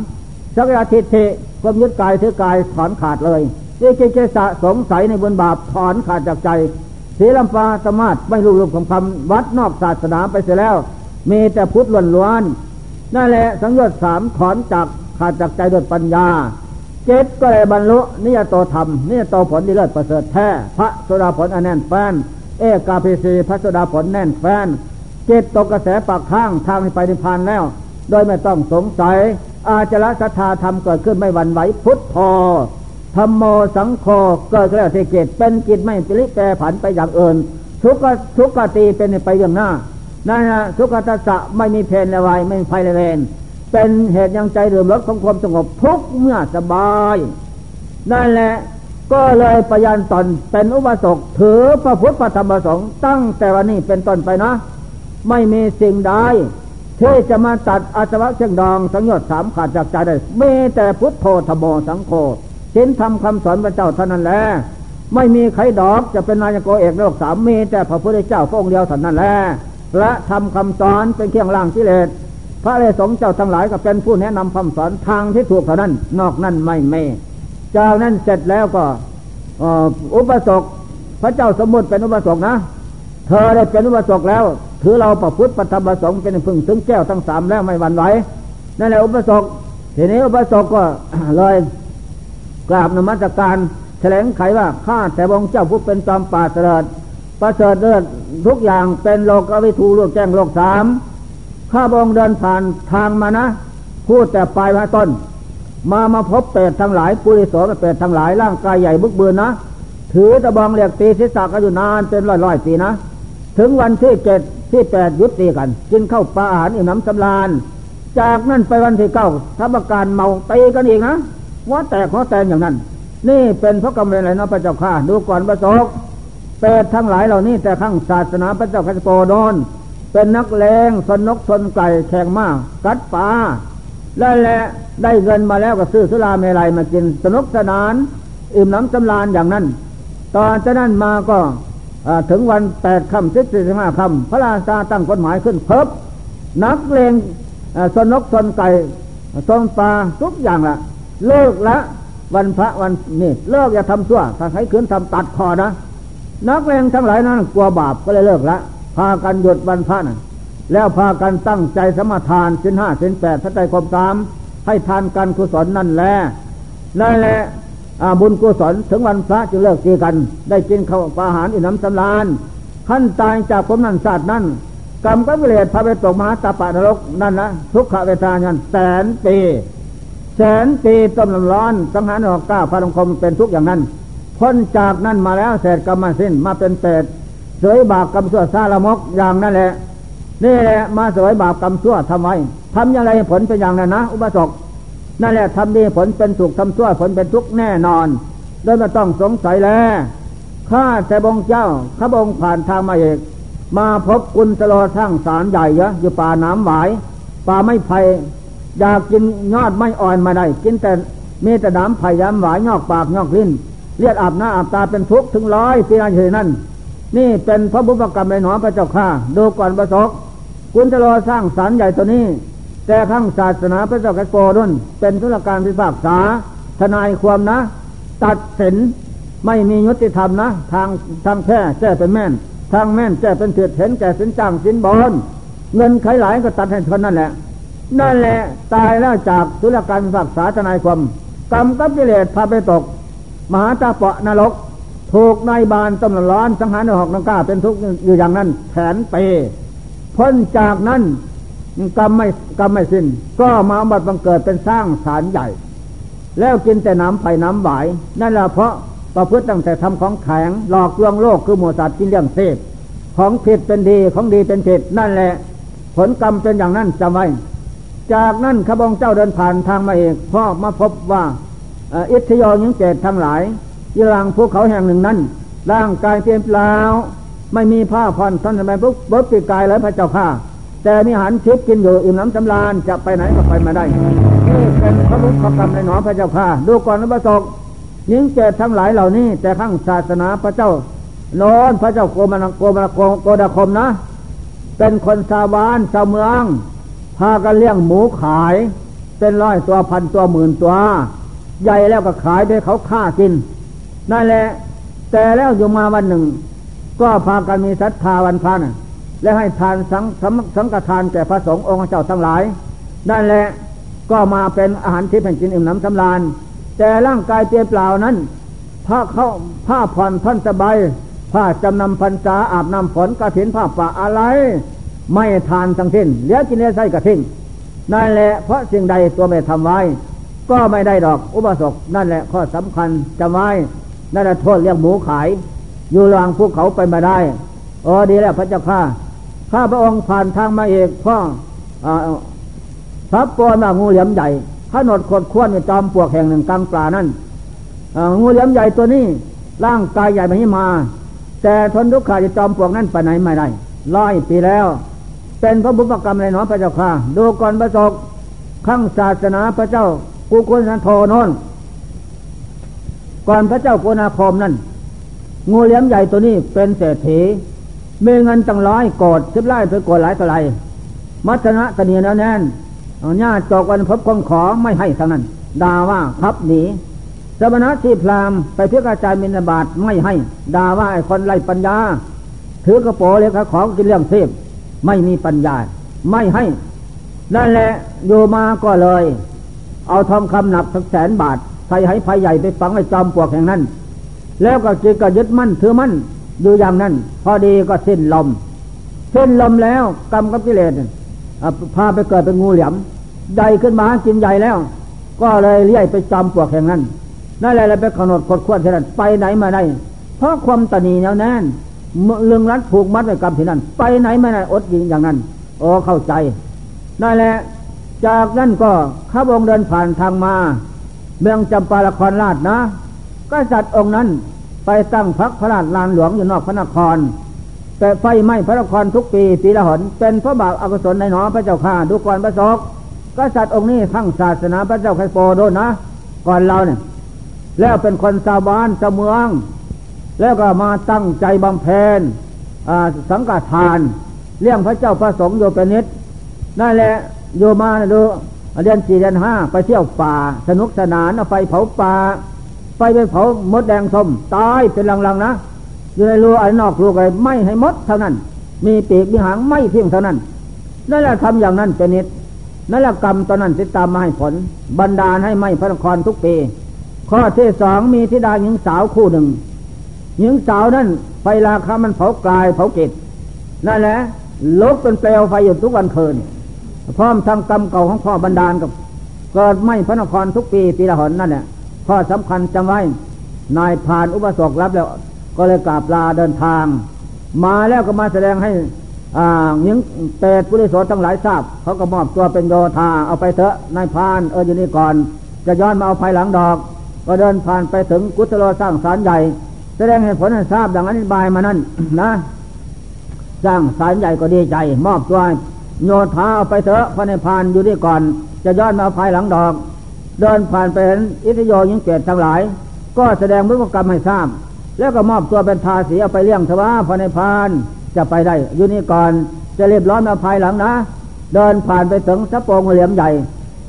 สักยาทิฏฐิความยึดกายถือกายถอนขาดเลยวิจิเกสะสงสัยในบุญบาปถอนขาดจากใจศีลปาสมาธิไม่รู้รูปของคำวัดนอกศาสนาไปเสียแล้ว มีแต่พุทธล้วนนั่นแหละสังโยชน์สามถอนจากขาดจากใจด้วยปัญญา เจ็ดก็เลยบรรลุนิยโตธรรมนิยโตผลดีเลิศประเสริฐแท้พระโสดาผลอันแน่นแฟนเอกาพิสีพระโสดาผลแน่นแฟนเจ็ดตกกระแสปากข้างทางไปนิพพานแล้ว โดยไม่ต้องสงสัย อาจละศรัทธาธรรมเกิดขึ้นไม่หวั่นไหวพุทธพอธรรมโมสังโฆเกิดแล้วที่เกตเป็นกิจไม่ปริแปรผันไปอย่างอื่นทุกขทุกขตีเป็นไปอย่างหน้า นั่นนะทุกขตัสสะไม่มีเพนละวายไม่มีไฟละเวนเป็นเหตุยังใจเรื่มรถของความสงบทุกเมื่อสบาย นั่นแหละก็เลยประยันตนเป็นอุบาสกถือพระพุทธพระธรรมพระสงฆ์ตั้งแต่วันนี้เป็นต้นไปนะ ไม่มีสิ่งใดที่จะมาตัดอาสวะเชิงดองสังยชน์สามขาดจากใจได้มีแต่พุทธโธธโมสังโฆสินทำคำสอนพระเจ้าเท่านั้นแหละไม่มีใครดอกจะเป็นนายโกเอกโลกสามมีแต่พระพุทธเจ้าพระองค์เดียวเท่านั้นแหละ และทำคำสอนเป็นเครื่องล่างกิเลสพระเลสงเจ้าทั้งหลายก็เป็นผู้แนะนำคำสอนทางที่ถูกเท่านั้น นอกนั้นไม่เมจากนั้นเสร็จแล้วก็อุปสกพระเจ้าสมมุติเป็นอุปสกนะ เธอได้เป็นอุปสกแล้ว ถือเราประพฤติปฏิบัติสงเป็นพึ่งถึงแก้วทั้งสามแล้วไม่หวั่นไหวนั่นแหละอุปสกทีนี้อุปสกก็เลยกราบนมัสการแถลงไขว่าข้าแต่องค์เจ้าผู้เป็นจอมป่าเสด็จ ประเสริฐเลิศทุกอย่างเป็นโลกวิทูลูกแจ้งโลกสามข้าบองเดินผ่านทางมานะ พูดแต่ปลายมาต้น มามาพบเป็ดทั้งหลายปุริโสเป็ดทั้งหลายร่างกายใหญ่บึกบืนนะ ถือตะบองเหลียกตีศีรษะกันอยู่นานเป็นร้อยร้อยปีนะ ถึงวันที่เจ็ดที่แปดยุติกัน กินข้าวปลาอาหารอิ่มน้ำสำราญ จากนั้นไปวันที่เก้าทับการเมาตีกันอีกนะว่าแตกหัวแตนอย่างนั้น นี่เป็นเพราะกรรมอะไรนะพระเจ้าข้าดูก่อนประสบ เปรตทั้งหลายเหล่านี้แต่ข้างศาสนาพระเจ้าคัจโกโดน เป็นนักเลงสนนกชนไก่แข่งมากกัดป่าและแหละได้เงินมาแล้วก็ซื้อสุราเมลัยมากินสนุกสนาน อิ่มน้ำจำลานอย่างนั้น ตอนจากนั้นมาก็ถึงวันแปดคำสิบสี่สิบห้าคำพระราชาตั้งกฎหมายขึ้นเพิบนักเลงสนกชนไก่ชนปลาทุกอย่างละเลิกละวันพระวันนี่เลิกอย่าทำชั่วถ้าใครขืนทำตัดคอนะ นักเลงทั้งหลายนั้นกลัวบาปก็เลยเลิกละ พากันหยุดวันพระนะแล้วพากันตั้งใจสมาทานสินห้าสินแปดทัศใจความสาม ให้ทานกันกุศลนั่นแหละนั่นแหละบุญกุศลถึงวันพระจึงเลิกกีกัน ได้กินข้าวปลาอาหารอิ่มน้ำสำราญขั้นตายจากผมนั่นศาสตร์นั้นกรรมก็เวรพาไปตกมหาตาปานรกนั่นนะทุกขเวทานันแสนปีแสนปีต้มร้อนสังหารออกก้าพระลงคมเป็นทุกอย่างนั้น พ้นจากนั้นมาแล้วเสร็จกรรมสิ้นมาเป็นเปรตเสยบากกรรมสั่วซาละมกอย่างนั่นแหละนี่แหละมาสวยบาปกรรมชั่วทำไว้ทำอย่างไรผลเป็นอย่างนั้นนะ อุบาสกนั่นแหละทำดีผลเป็นสุขทำชั่วผลเป็นทุกข์แน่นอน โดยไม่ต้องสงสัยแล้วข้าแต่บงเจ้าข้าบงผ่านทางมาเอกมาพบกุลสโลทั้งสารใหญ่เยอะอยู่ป่าน้ำหวายป่าไม่ไผ่อยากกินยอดไม่อ่อนมาได้ กินแต่มีแต่น้ำไผ่ย้ำหวายยอกปากยอกลิ้น เลียดอาบหน้าอาบตาเป็นทุกข์ถึงร้อยปีนั่นเฉยนั่นนี่เป็นพระบุพกรรมในหนอพระเจ้าข้าดูก่อนประสบกุลสโลสร้างสารใหญ่ตัวนี้ แต่ข้างศาสนาพระเจ้าแกโปดุนเป็นธุรการพิพากษา ทนายความนะ ตัดสินไม่มียุติธรรมนะ ทางทางแท้แจ้เป็นแม่น ทางแม่นแจ้เป็นเถื่อเห็นแก่สินจ้างสินบอลเงินใครหลายก็ตัดให้คนนั่นแหละนั่นแหละตายแล้วจากธุรการพิพากษาทนายความกรรมกับกิเลสพาไปตก มหาตาเปาะนรกถูกนายบานตำรวจร้อนสังหารนหอกนังก้าเป็นทุกข์อยู่อย่างนั้นแผนเปพ้นจากนั้นกรรมไม่กรรมไม่สิ้น ก็มาบัดบังเกิดเป็นสร้างสารใหญ่ แล้วกินแต่น้ำไผ่น้ำหวาย นั่นแหละเพราะประพฤติตั้งแต่ทำของแข็งหลอกลวงโลกคือหมูสัตว์กินเลี้ยงเสพของผิดเป็นดีของดีเป็นผิดนั่นแหละ ผลกรรมเป็นอย่างนั้นจำไว้จากนั้นขบองเจ้าเดินผ่านทางมาเอกพ่อมาพบว่า อิทธิยอยิงเจตทั้งหลายยี่หลังภูเขาแห่งหนึ่งนั้น ร่างกายเปลี่ยนเปล่าไม่มีผ้าพันท่านทำไมปุ๊บปุ๊บปีกายแล้วพระเจ้าข้าแต่มีหันชิพกินอยู่อิ่มน้ำสำราญจะไปไหนก็ไปมาได้นี่เป็นพระบุพกรรมในหนอพระเจ้าข้าดูก่อนนะพระสกยิงเจตทั้งหลายเหล่านี้ แต่ข้างศาสนาพระเจ้านอนพระเจ้าโกมันโกมันโกดาคมนะ เป็นคนชาวบ้านชาวเมือง พากันเลี้ยงหมูขาย เป็นร้อยตัวพันตัวหมื่นตัว ใหญ่แล้วก็ขายด้วยเขาฆ่ากินนั่นแหละ แต่แล้วอยู่มาวันหนึ่ง ก็พากันมีศรัทธาวันพระนะและให้ทานสังสังสังฆทานแก่พระสงฆ์องค์เจ้าทั้งหลายนั่นแหละก็มาเป็นอาหารที่แผ่นจินอิ่มน้ำสำราญ แต่ร่างกายเปลี่ยนเปล่านั้นผ้าเข้าผ้าผ่อนท่อนสบายผ้าจำนำพรรษาอาบน้ำฝนกระถินผ้าป่าอะไร ไม่ทานทั้งสิ้นเหลือกินเลี้ยไส้กระทิ้งนั่นแหละเพราะสิ่งใดตัวไม่ทำไว้ ก็ไม่ได้ดอกอุบาสกนั่นแหละข้อสำคัญจำไว้นั่นแหละโทษเลี้ยงหมูขาย อยู่ลางภูเขาไปมาได้อ๋อดีแล้วพระเจ้าข้าข้าพระองค์ผ่านทางมาเอกพ่อทับปอนงูเหลี่ยมใหญ่ขนดขดข้วนจอมปวกแห่งหนึ่งกลางปลานั่นงูเหลี่ยมใหญ่ตัวนี้ ร่างกายใหญ่ไม่มา แต่ทนทุกข์ขาดจอมปวกนั้นไปไหนไม่ได้ร้อยปีแล้ว เป็นพระบุพกรรมในน้อพระเจ้าค่ะดูก่อนประสบข้างศาสนาพระเจ้า กุกุสันโทนนก่อนพระเจ้าโกนาคมนั่นงูเหลี่ยมใหญ่ตัวนี้เป็นเศรษฐีมีเงินตั้งร้อยโกดสิบไร่ไปโกดหลายต่อไรมัชนะกระเนียนแน่นญาติจอกวันพบคนขอไม่ให้ทั้งนั้นด่าว่าครับหนีสมณะที่พรามไปเพื่อกระจายมินบาตไม่ให้ด่าว่าไอ้คนไร้ปัญญา ถือกระโปรงเลยครับของกินเรื่องเทพไม่มีปัญญา ไม่ให้ นั่นแหละอยู่มาก็เลย เอาทองคำหนักสักแสนบาทใส่ให้ภัยใหญ่ไปฝังไอ้จอมปลวกแห่งนั้น แล้วก็จิตก็ยึดมั่นถือมั่นอยู่อย่างนั้น พอดีก็สิ้นลมสิ้นลมแล้วกรรมกับกิเลสพาไปเกิดเป็นงูเหลี่ยมใหญ่ขึ้นมากินใหญ่แล้ว ก็เลยเลี้ยไปจำปวกแห่งนั้นนั่นแหละไปกำหนดกดขวดที่นั่นไปไหนมาได้ เพราะความตนีแนวแน่นเรื่องรัดผูกมัดไว้กรรมที่นั่นไปไหนมาได้อดยิงอย่างนั้นโอ้เข้าใจนั่นแหละ จากนั้นก็ข้าพงเดินผ่านทางมา เมืองจำปาละครราชนะก็จัดองค์นั้นไปตั้งพักพระราชลานหลวงอยู่นอกพระนคร แต่ไฟไหม้พระนครทุกปีปีละหน เป็นพระบาปอกุศลในหนอพระเจ้าข้าดูก่อนประสบกษัตริย์องค์นี้ทั้งศาสนาพระเจ้าไคโปโดนนะ ก่อนเราเนี่ย แล้วเป็นคนชาวบ้านชาวเมือง แล้วก็มาตั้งใจบำเพ็ญสังฆทาน เลี้ยงพระเจ้าพระสงฆ์โยเป็นนิดนั่นแหละ โยมาดูเรียนสี่เรียนห้าไปเที่ยวป่า สนุกสนานเอาไฟเผาป่าไฟไปเผามดแดงส้มตายเป็นลังๆนะอยู่ในรูไอ้นอกรูอะไรไม่ให้มดเท่านั้น มีปีกมีหางไม่เพียงเท่านั้นนั่นแหละทำอย่างนั้นเป็นนิดนั่นแหละกรรมตอนนั้นติดตามมาให้ผล บรรดาให้ไม่พระนครทุกปีข้อที่สองมีธิดาหญิงสาวคู่หนึ่งหญิงสาวนั้นไฟราคามันเผากายเผาเกตนั่นแหละลุกเป็นเปลวไฟอยู่ทุกวันคืน พร้อมทำกรรมเก่าของพ่อบรรดาลกับเกิดไม่พระนครทุกปีปีละหนนั่นแหละข้อสำคัญจำไว้นายผ่านอุปสรรครับแล้ว ก็เลยกราบลาเดินทาง มาแล้วก็มาแสดงให้อ่าหญิงเปรตปุริโสทั้งหลายทราบ เขาก็มอบตัวเป็นโยธาเอาไปเถอะนายพานเอออยู่นี่ก่อน จะย้อนมาเอาภายหลังดอก ก็เดินผ่านไปถึงกุศโลสร้างสารใหญ่ แสดงเหตุผลให้ทราบดังอธิบายมานั่นนะ สร้างสารใหญ่ก็ดีใจ มอบตัว โยธาเอาไปเถอะพระนพานอยู่นี่ก่อน จะย้อนมาภายหลังดอก เดินผ่านไปเห็นอิทธิโยยิงเปรตทั้งหลาย ก็แสดงพฤติกรรมให้ทราบ แล้วก็มอบตัวเป็นทาสีเอาไปเลี้ยงทว่าพระนพานจะไปได้อยู่นี่ก่อนจะเรียบร้อยมาภายหลังนะ เดินผ่านไปถึงสะโปงเหลี่ยมใหญ่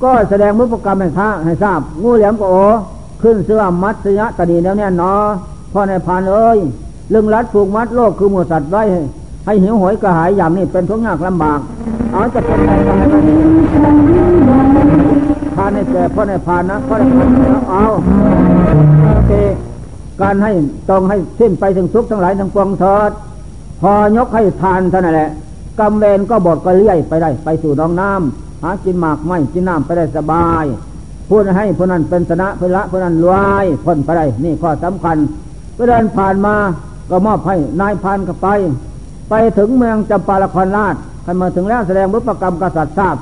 ก็แสดงมุขกรรมให้ท่าให้ทราบ งูเหลี่ยมก็โอ ขึ้นเสื้อมัดสยะตะดีแล้วเนี่ยนอพ่อในพานเอ้ยลึงรัดผูกมัดโลกคือหมูสัตว์ไว้ ให้หิวหอยกระหายอย่างนี้เป็นทุกข์ยากลำบากเอาจะเป็นไงกันพานในแก่พ่อในพานนะพ่อในพานเอาโอเคการให้ต้องให้สิ้นไปถึงทุกข์ทั้งหลายทั้งปวงเถิดพอยกให้ทานเท่านั้นแหละกำเวรก็บดก็เลี้ยไปได้ ไปสู่น้องน้ำหากินหมากไม่กินน้ำไปได้สบายพูดให้ผู้นั้นเป็นชนะพละผู้นั้นรวยพ้นไปได้นี่ข้อสำคัญก็เดินผ่านมาก็มอบให้นายพานก็ไป ไปถึงเมืองจำปาละครราชขันมาถึงแล้วแสดงรุปกรรมกษัตริย์ทราบ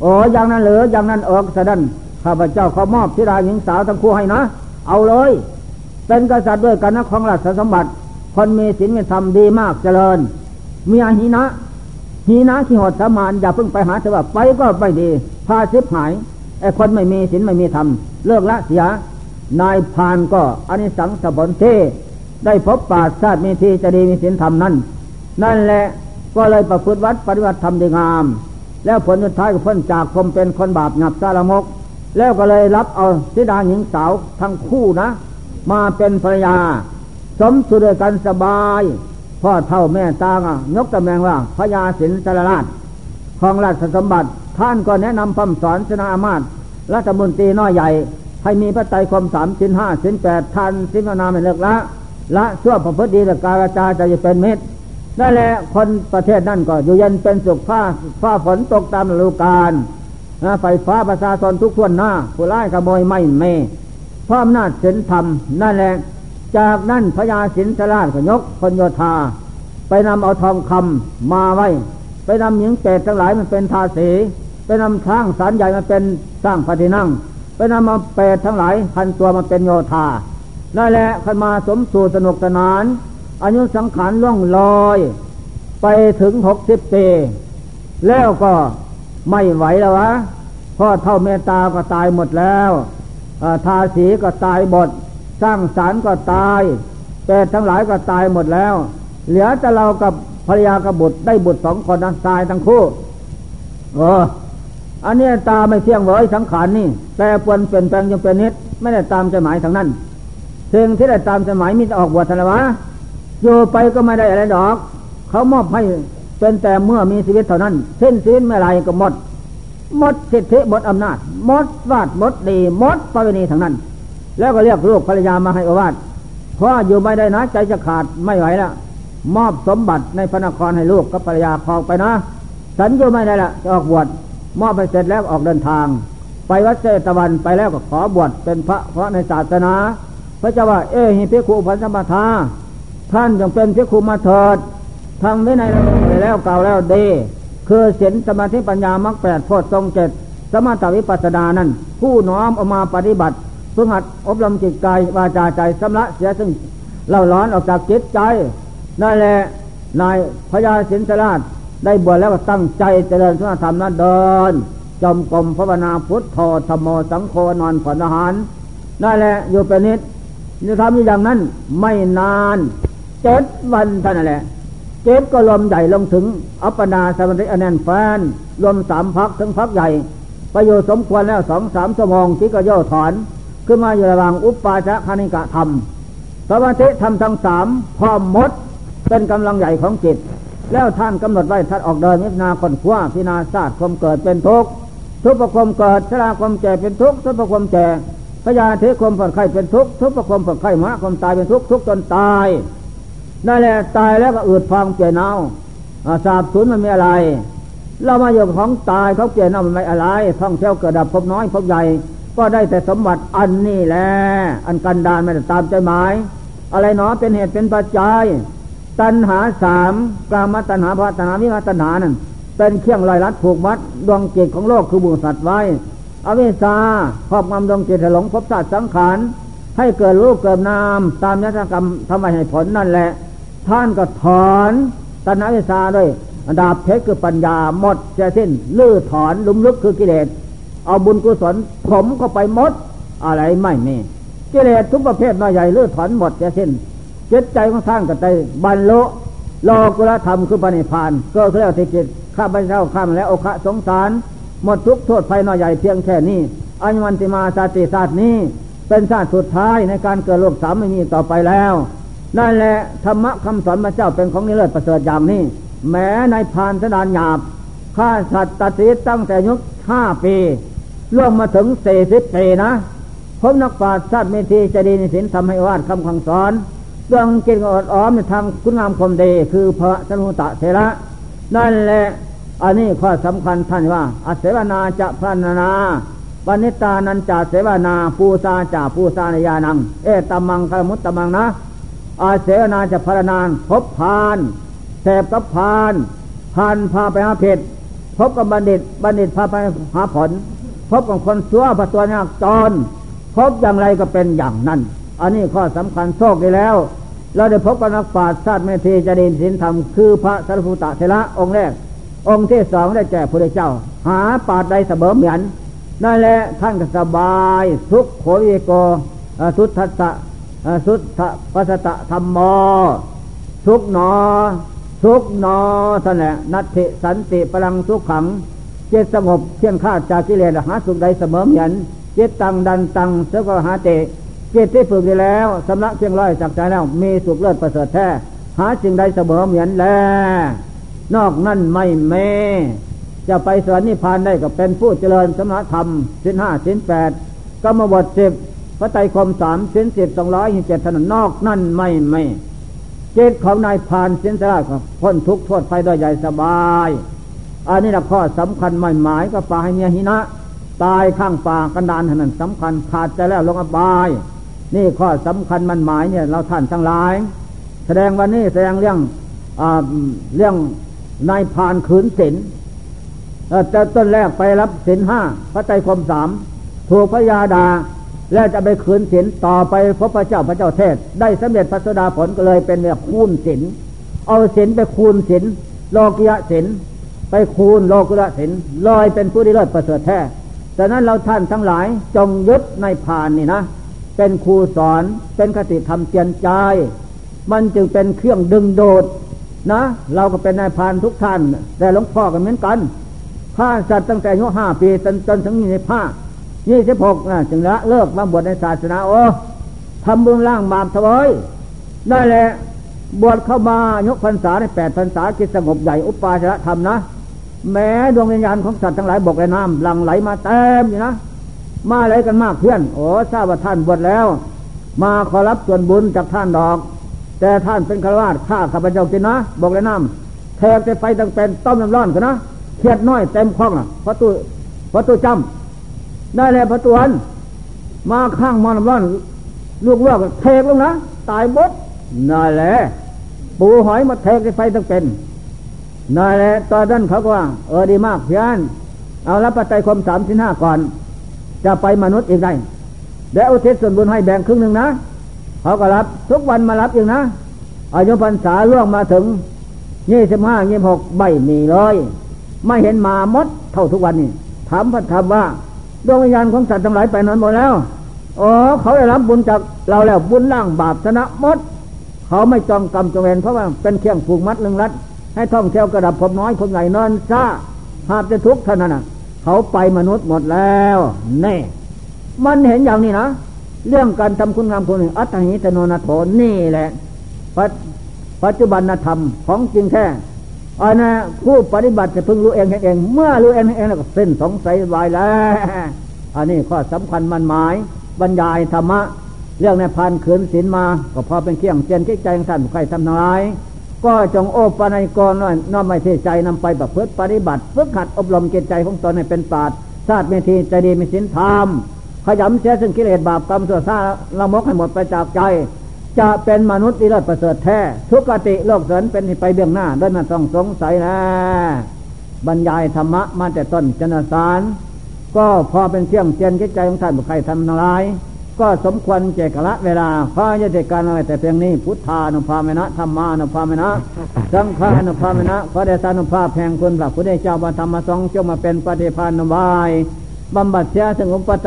โอ้อย่างนั้นเหรืออย่างนั้นเออสดันข้าพเจ้าเขามอบทิดาหญิงสาวทั้งคู่ให้นะ เอาเลย เป็นกษัตริย์ด้วยกันนะของราชสมบัติ คนมีศีลมีธรรมดีมากเจริญ มีอาหินะหีนะขี้หดสมานอย่าเพิ่งไปหาเถอะว่าไปก็ไม่ดีพาชิบหายไอ้คนไม่มีศีลไม่มีธรรมเลิกละเสีย นายพานก็อันิสังสผลเทได้พบปาชาติมีทีจะดีมีศีลธรรมนั้น นั่นแหละก็เลยประพฤติวัดปฏิบัติธรรมดีงาม แล้วผลสุดท้ายก็พ้นจากคมเป็นคนบาปหนับสารมก แล้วก็เลยรับเอาสิดาหญิงสาวทั้งคู่นะ มาเป็นภรรยา สมสุดด้วยกันสบาย พ่อเท่าแม่ตางยกตำแหน่งว่าพญาสินสารราชของราชสมบัติท่านก็แนะนำพำสอนชนาอามาตรัฐมนตรีน้อยใหญ่ ให้มีพระไตรคมสามสินห้าสินแปดทันสินนาไม่เลิกละ ละชั่วประพฤติดีและการจาจะเป็นมิตร นั่นแหละคนประเทศนั่นก็อยู่เย็นเป็นสุขฟ้าฟ้าฝนตกตามฤดูกาลไฟฟ้าประชาชนทุกคนหน้าผู้ร้ายขโมยไม่เมพร้อมนาจศีลธรรม นั่นแหละ จากนั้นพญาสินสราชก็ยกพญโยธา ไปนำเอาทองคำมาไว้ ไปนำหญิงเปรตทั้งหลายมันเป็นทาสีไปนำช้างสารใหญ่มาเป็นสร้างปฏินั่ง ไปนำมาเปรตทั้งหลายพันตัวมาเป็นโยธานั่นแหละขันมาสมสู่สนุกสนาน อายุสังขารล่องลอย ไปถึงหกสิบปี แล้วก็ไม่ไหวแล้ววะพ่อเท่าเมตาก็ตายหมดแล้วทาสีก็ตายหมด สร้างสารก็ตายแต่ทั้งหลายก็ตายหมดแล้ว เหลือแต่เรากับภรรยากับบุตรได้บุตรสองคนนะตายทั้งคู่เอออันนี้ตาไม่เที่ยงเว้ยสังขารนี่แต่ปวนเปลี่ยนแปลงยังเป็นนิดไม่ได้ตามใจหมายทางนั้นสิ่งที่ได้ตามใจหมายมีแต่ออกบวชธนวะ อยู่ไปก็ไม่ได้อะไรดอก เขามอบให้เป็นแต่เมื่อมีชีวิตเท่านั้นเส้นสิ้นเมื่อไรก็หมด หมดสิทธิหมดอำนาจ หมดวาดหมดดีหมดปริณีทางนั้น แล้วก็เรียกลูกภรรยามาให้อวาดเพราะอยู่ไม่ได้นะใจจะขาดไม่ไหวแล้วมอบสมบัติในพระนครให้ลูกกับภรรยาพองไปนะสันอยู่ไม่ได้ละจะออกบวชมอบไปเสร็จแล้วออกเดินทาง ไปวัดเจตวันไปแล้วก็ขอบวชเป็นพระเพราะในศาสนา พระเจ้าว่าเอหิพิคุพันธมทา ท่านจงเป็นพิคุมาเถิดทางวินัยแล้วเก่าแล้วเดคือศีลสมาธิปัญญามรรคแปดโพชฌงเจ็ดสมถวิปัสสนานั้น ผู้น้อมออกมาปฏิบัติฝึกหัดอบรมจิตใจวาจาใจสำละเสียซึ่งเล่าร้อนออกจากจิตใจนั่นแหละนายพญาสินสราชได้บวชแล้วก็ตั้งใจเจริญสุนธรรมนั้นเดิน จมกรมภาวนาพุทธโธธรรมโมสังโฆนอนผ่อนอาหารนั่นแหละอยู่เป็นนิดจะทำอย่างนั้นไม่นาน เจ็ดวันเท่านั้นแหละเจ็ดก็ลมใหญ่ลงถึง อัปปนาสมริอแนนแฟนรวมสามพักถึงพักใหญ่ ประโยชน์สมควรแล้วสองสามชั่วโมงที่ก็ย่อถอน ขึ้นมาอยู่ระหว่างอุปปาชะคณิกะธรรมสมาธิธรรมทั้งสามพร้อมมดเป็นกำลังใหญ่ของจิต แล้วท่านกำหนดไว้ท่านออกเดินพิจารณาคนขว้าพิจาศาสตร์ความเกิดเป็นทุกข์ทุกประความเกิดชราความแก่เป็นทุกข์ทุกประความแก่พยาธิความปวดไข้เป็นทุกข์ทุกประความปวดไข้มะความตายเป็นทุกข์ทุกจนตาย นั่นแหละตายแล้วก็อืดฟางเปลี่ยนเอาสาบสูญมันมีอะไร เรามาอยู่ของตายเขาเปลี่ยนเอามันไม่อะไร ท่องเที่ยวเกิดดับพบน้อยพบใหญ่ ก็ได้แต่สมบัติอันนี้แหละอันกันดานไม่ได้ตามใจหมาย อะไรหนอเป็นเหตุเป็นปัจจัย ตัณหาสามกามตัณหาภาตัณหาวิมาตัณหานั่นเป็นเครื่องลอยลัดผูกมัดดวงจิตของโลกคือบุญสัตว์ไว้อวิชาครอบงำดวงจิตหลงพบศาสตร์สังขารให้เกิดรูปเกิดนาม ตามยถกรรมทำให้ผลนั่นแหละ ท่านก็ถอนตัณหาวิชาด้วยดาบเพชรคือปัญญาหมดจะสิ้นลื้อถอนลุมลึกคือกิเลสเอาบุญกุศลผมก็ไปหมด อะไรไม่มีกิเลสทุกประเภทน้อยใหญ่ลื้อถอนหมดจะสิ้นจิตใจของท่านก็ได้บรรลุโลกุลธรรมคือปณิพาน ก็เรียกที่จิตข้าพเจ้าข้ามและโอคะสงสาร หมดทุกโทษภัยน้อยใหญ่เพียงแค่นี้ อัญวันติมาสาติศาสตร์นี้ เป็นชาติสุดท้ายในการเกิดโลกสามไม่มีต่อไปแล้ว นั่นแหละธรรมะคำสอนพระเจ้าเป็นของนิเลิศประเสริฐอย่างนี้ แม้ในพานสดานหยาบข้าสัตว์ตัดสิตั้งแต่ยุคห้าปีล่วงมาถึงสี่สิบปีนะพบนักปราชญ์ชาติเมธีจะดีในศีลทำให้วาดคำคังสอนเรื่องกินอดอ้อมในทางคุณงามความดีคือพระสนุตะเทระ นั่นแหละ อันนี้ข้อสำคัญท่านว่าอาเสวนาจะพรนนาปณิตานันจะเสวนา ปูซาจะปูซานยานัง เอตมังคามุตตมังนะ อาเสนาจะพรนานพบพานแสบกับพานพานพาไปหาเพชรพบกับบัณฑิต บัณฑิตพาไปหาผล พบกับคนชั่วพระตัวยากจร พบอย่างไรก็เป็นอย่างนั้น อันนี้ข้อสำคัญโชคดีแล้ว เราได้พบกับนักปราชญ์ชาติเมธีจดินสินธรรมคือพระสัรพุตะเทระองค์แรก องค์ที่สองได้แก่พระเจ้า หาปาดใดเสมอเหมือนนั่นแหละท่านก็สบายทุกโขวิโกสุทัสสะ สุทธปัสตะธรรมโมทุกหนอ ทุกนอท่านแหละนัตติสันติพลังสุขขัง เจตสงบเชี่ยนข้าจากกิเลสหาสุขใดเสมอเหมือนจิตตังดันตังเสกหาเตจิตที่ฝึกดีแล้วสำลักเพียงร้อยจากใจแล้วมีสุขเลิศประเสริฐแท้ หาสิ่งใดเสมอเหมือนแล นอกนั่นไม่เม จะไปสวรรค์นิพพานได้ก็เป็นผู้เจริญสมณธรรมสินห้าสินแปดกรรมบทสิบ พระไตรคมสามเสินสิบสองร้อยเจ็ดถนนนอกนั่นไม่ไม่เจตของนายพานเสินสละพ้นทุกข์โทษไฟด้วยใหญ่สบาย อันนี้ละข้อสำคัญไม่หมายก็ปาให้เมียหินะ ตายข้างป่ากันดานเท่านั้นสำคัญขาดใจแล้วลงอบาย นี่ข้อสำคัญมันหมายเนี่ยเราท่านทั้งหลาย แสดงวันนี้แสดงเรื่องอเรื่องนายพานขืนศีลแต่ต้นแรกไปรับศีลห้าพระใจคมสามถูกพระยาดา แล้วจะไปขืนศีลต่อไปพบพระเจ้าพระเจ้าเทศ ได้สำเร็จพระสดาผลก็เลยเป็นแบบคูณศีลเอาศีลไปคูณศีลโลกิยะศีลไปคูณโลกุยะศีลลอยเป็นผู้ที่เลิศประเสริฐแท้ฉะนั้นเราท่านทั้งหลายจงยึดในผ่านนี่นะ เป็นครูสอนเป็นคติธรรมเจียนใจ มันจึงเป็นเครื่องดึงโดดนะ เราก็เป็นนายพานทุกท่าน แต่หลวงพ่อก็เหมือนกันข้าสัตว์ตั้งแต่อายุห้าปีจนจนถึงยี่สิบห้า ยี่สิบหกนะจึงละเลิกมาบวชในศาสนาโอ้ทำบุญล่างบาปถวายได้แหละบวชเข้ามายกพรรษาในแปดพรรษากิจสงบใหญ่อุปาชะธรรมนะ แม้ดวงวิญญาณของสัตว์ทั้งหลายบกในน้ำหลังไหลมาเต็มอยู่นะ มาไหลกันมากเพื่อน โอ้ทราบว่าท่านบวชแล้ว มาขอรับส่วนบุญจากท่านดอก แต่ท่านเป็นฆราวาสข้าข้าพเจ้ากินนะ บอกในน้ำแทกจะไฟตั้งเป็นต้มน้ำร้อนกันนะเขียดน้อยเต็มคล้องอะพระตูพระตูจำ ได้เลยพระตูอันมาข้างมอน้ำร้อนลูกเลือกเทกลงนะตายบดนั่นแหละปูหอยมาเทกไฟตั้งเป็นนั่นแหละตอนนั้นเขาก็ว่า เออดีมากพียนเอารับปัจจัยคมสามสิบห้าก่อน จะไปมนุษย์อีกได้เดี๋ยวอุทิศส่วนบุญให้แบ่งครึ่งหนึ่งนะเขาก็รับทุกวันมารับอีกนะอายุพรรษาล่วงมาถึงยี่สิบห้ายี่หกใบมีเลย ไม่เห็นมามดเท่าทุกวันนี้ถามพระธรรมว่า ดวงวิญญาณของสัตว์ทั้งหลายไปนั้นหมดแล้วอ๋อเขาได้รับบุญจากเราแล้วบุญล่างบาปชนะมด เขาไม่จองกรรมจงเวรเพราะว่าเป็นเครื่องผูกมัดลึงรัด ให้ท่องเที่ยวกระดับผมน้อยผมใหญ่นอนซ่าหาบจะทุกข์เท่านั้นนะเขาไปมนุษย์หมดแล้วแน่มันเห็นอย่างนี้นะเรื่องการทำคุณงามคุณหนึ่งอัตหิตโนนาโถนี่แหละปัจจุบันธรรมของจริงแท้ อันนะผู้ปฏิบัติจะพึงรู้เองเห็นเอง เมื่อรู้เองเองแล้วก็เส้นสงสัยวายแล้ว อันนี้ข้อสำคัญมันหมาย บรรยายธรรมะ เรื่องในพันขืนศีลมา ก็พอเป็นเครื่องเตียนคิดใจของท่านใครทำทั้งหลายก็จงโอปนัยกรน้อมไม่เทใจนำไปประพฤติปฏิบัติฝึกหัดอบรมจิตใจของตนให้เป็นปราดชาติเมธีใจดีมีสินธรรมขยำเสียซึ่งกิเลสบาปกรรมส่วซาละมกให้หมดไปจากใจ จะเป็นมนุษย์ที่เลิศประเสริฐแท้ทุกติโลกเสริญเป็นไปเบื้องหน้าด้วยมันต้องสงสัยนะ บรรยายธรรมะมาแต่ต้นจนสาร ก็พอเป็นเครื่องเตือนใจของท่านบุคคลทำนลาย ก็สมควรเจกละเวลาพระยติการอะไรแต่เพียงนี้ พุทธานุภาเมนะธรรมานุภาเมนะสังฆานุภาเมนะพระเดชานุภาพแห่งคุณพระพุทธเจ้าบรรธรรมสองจงมาเป็นปฏิภาณนวายบำบัดเสียถึงอุปต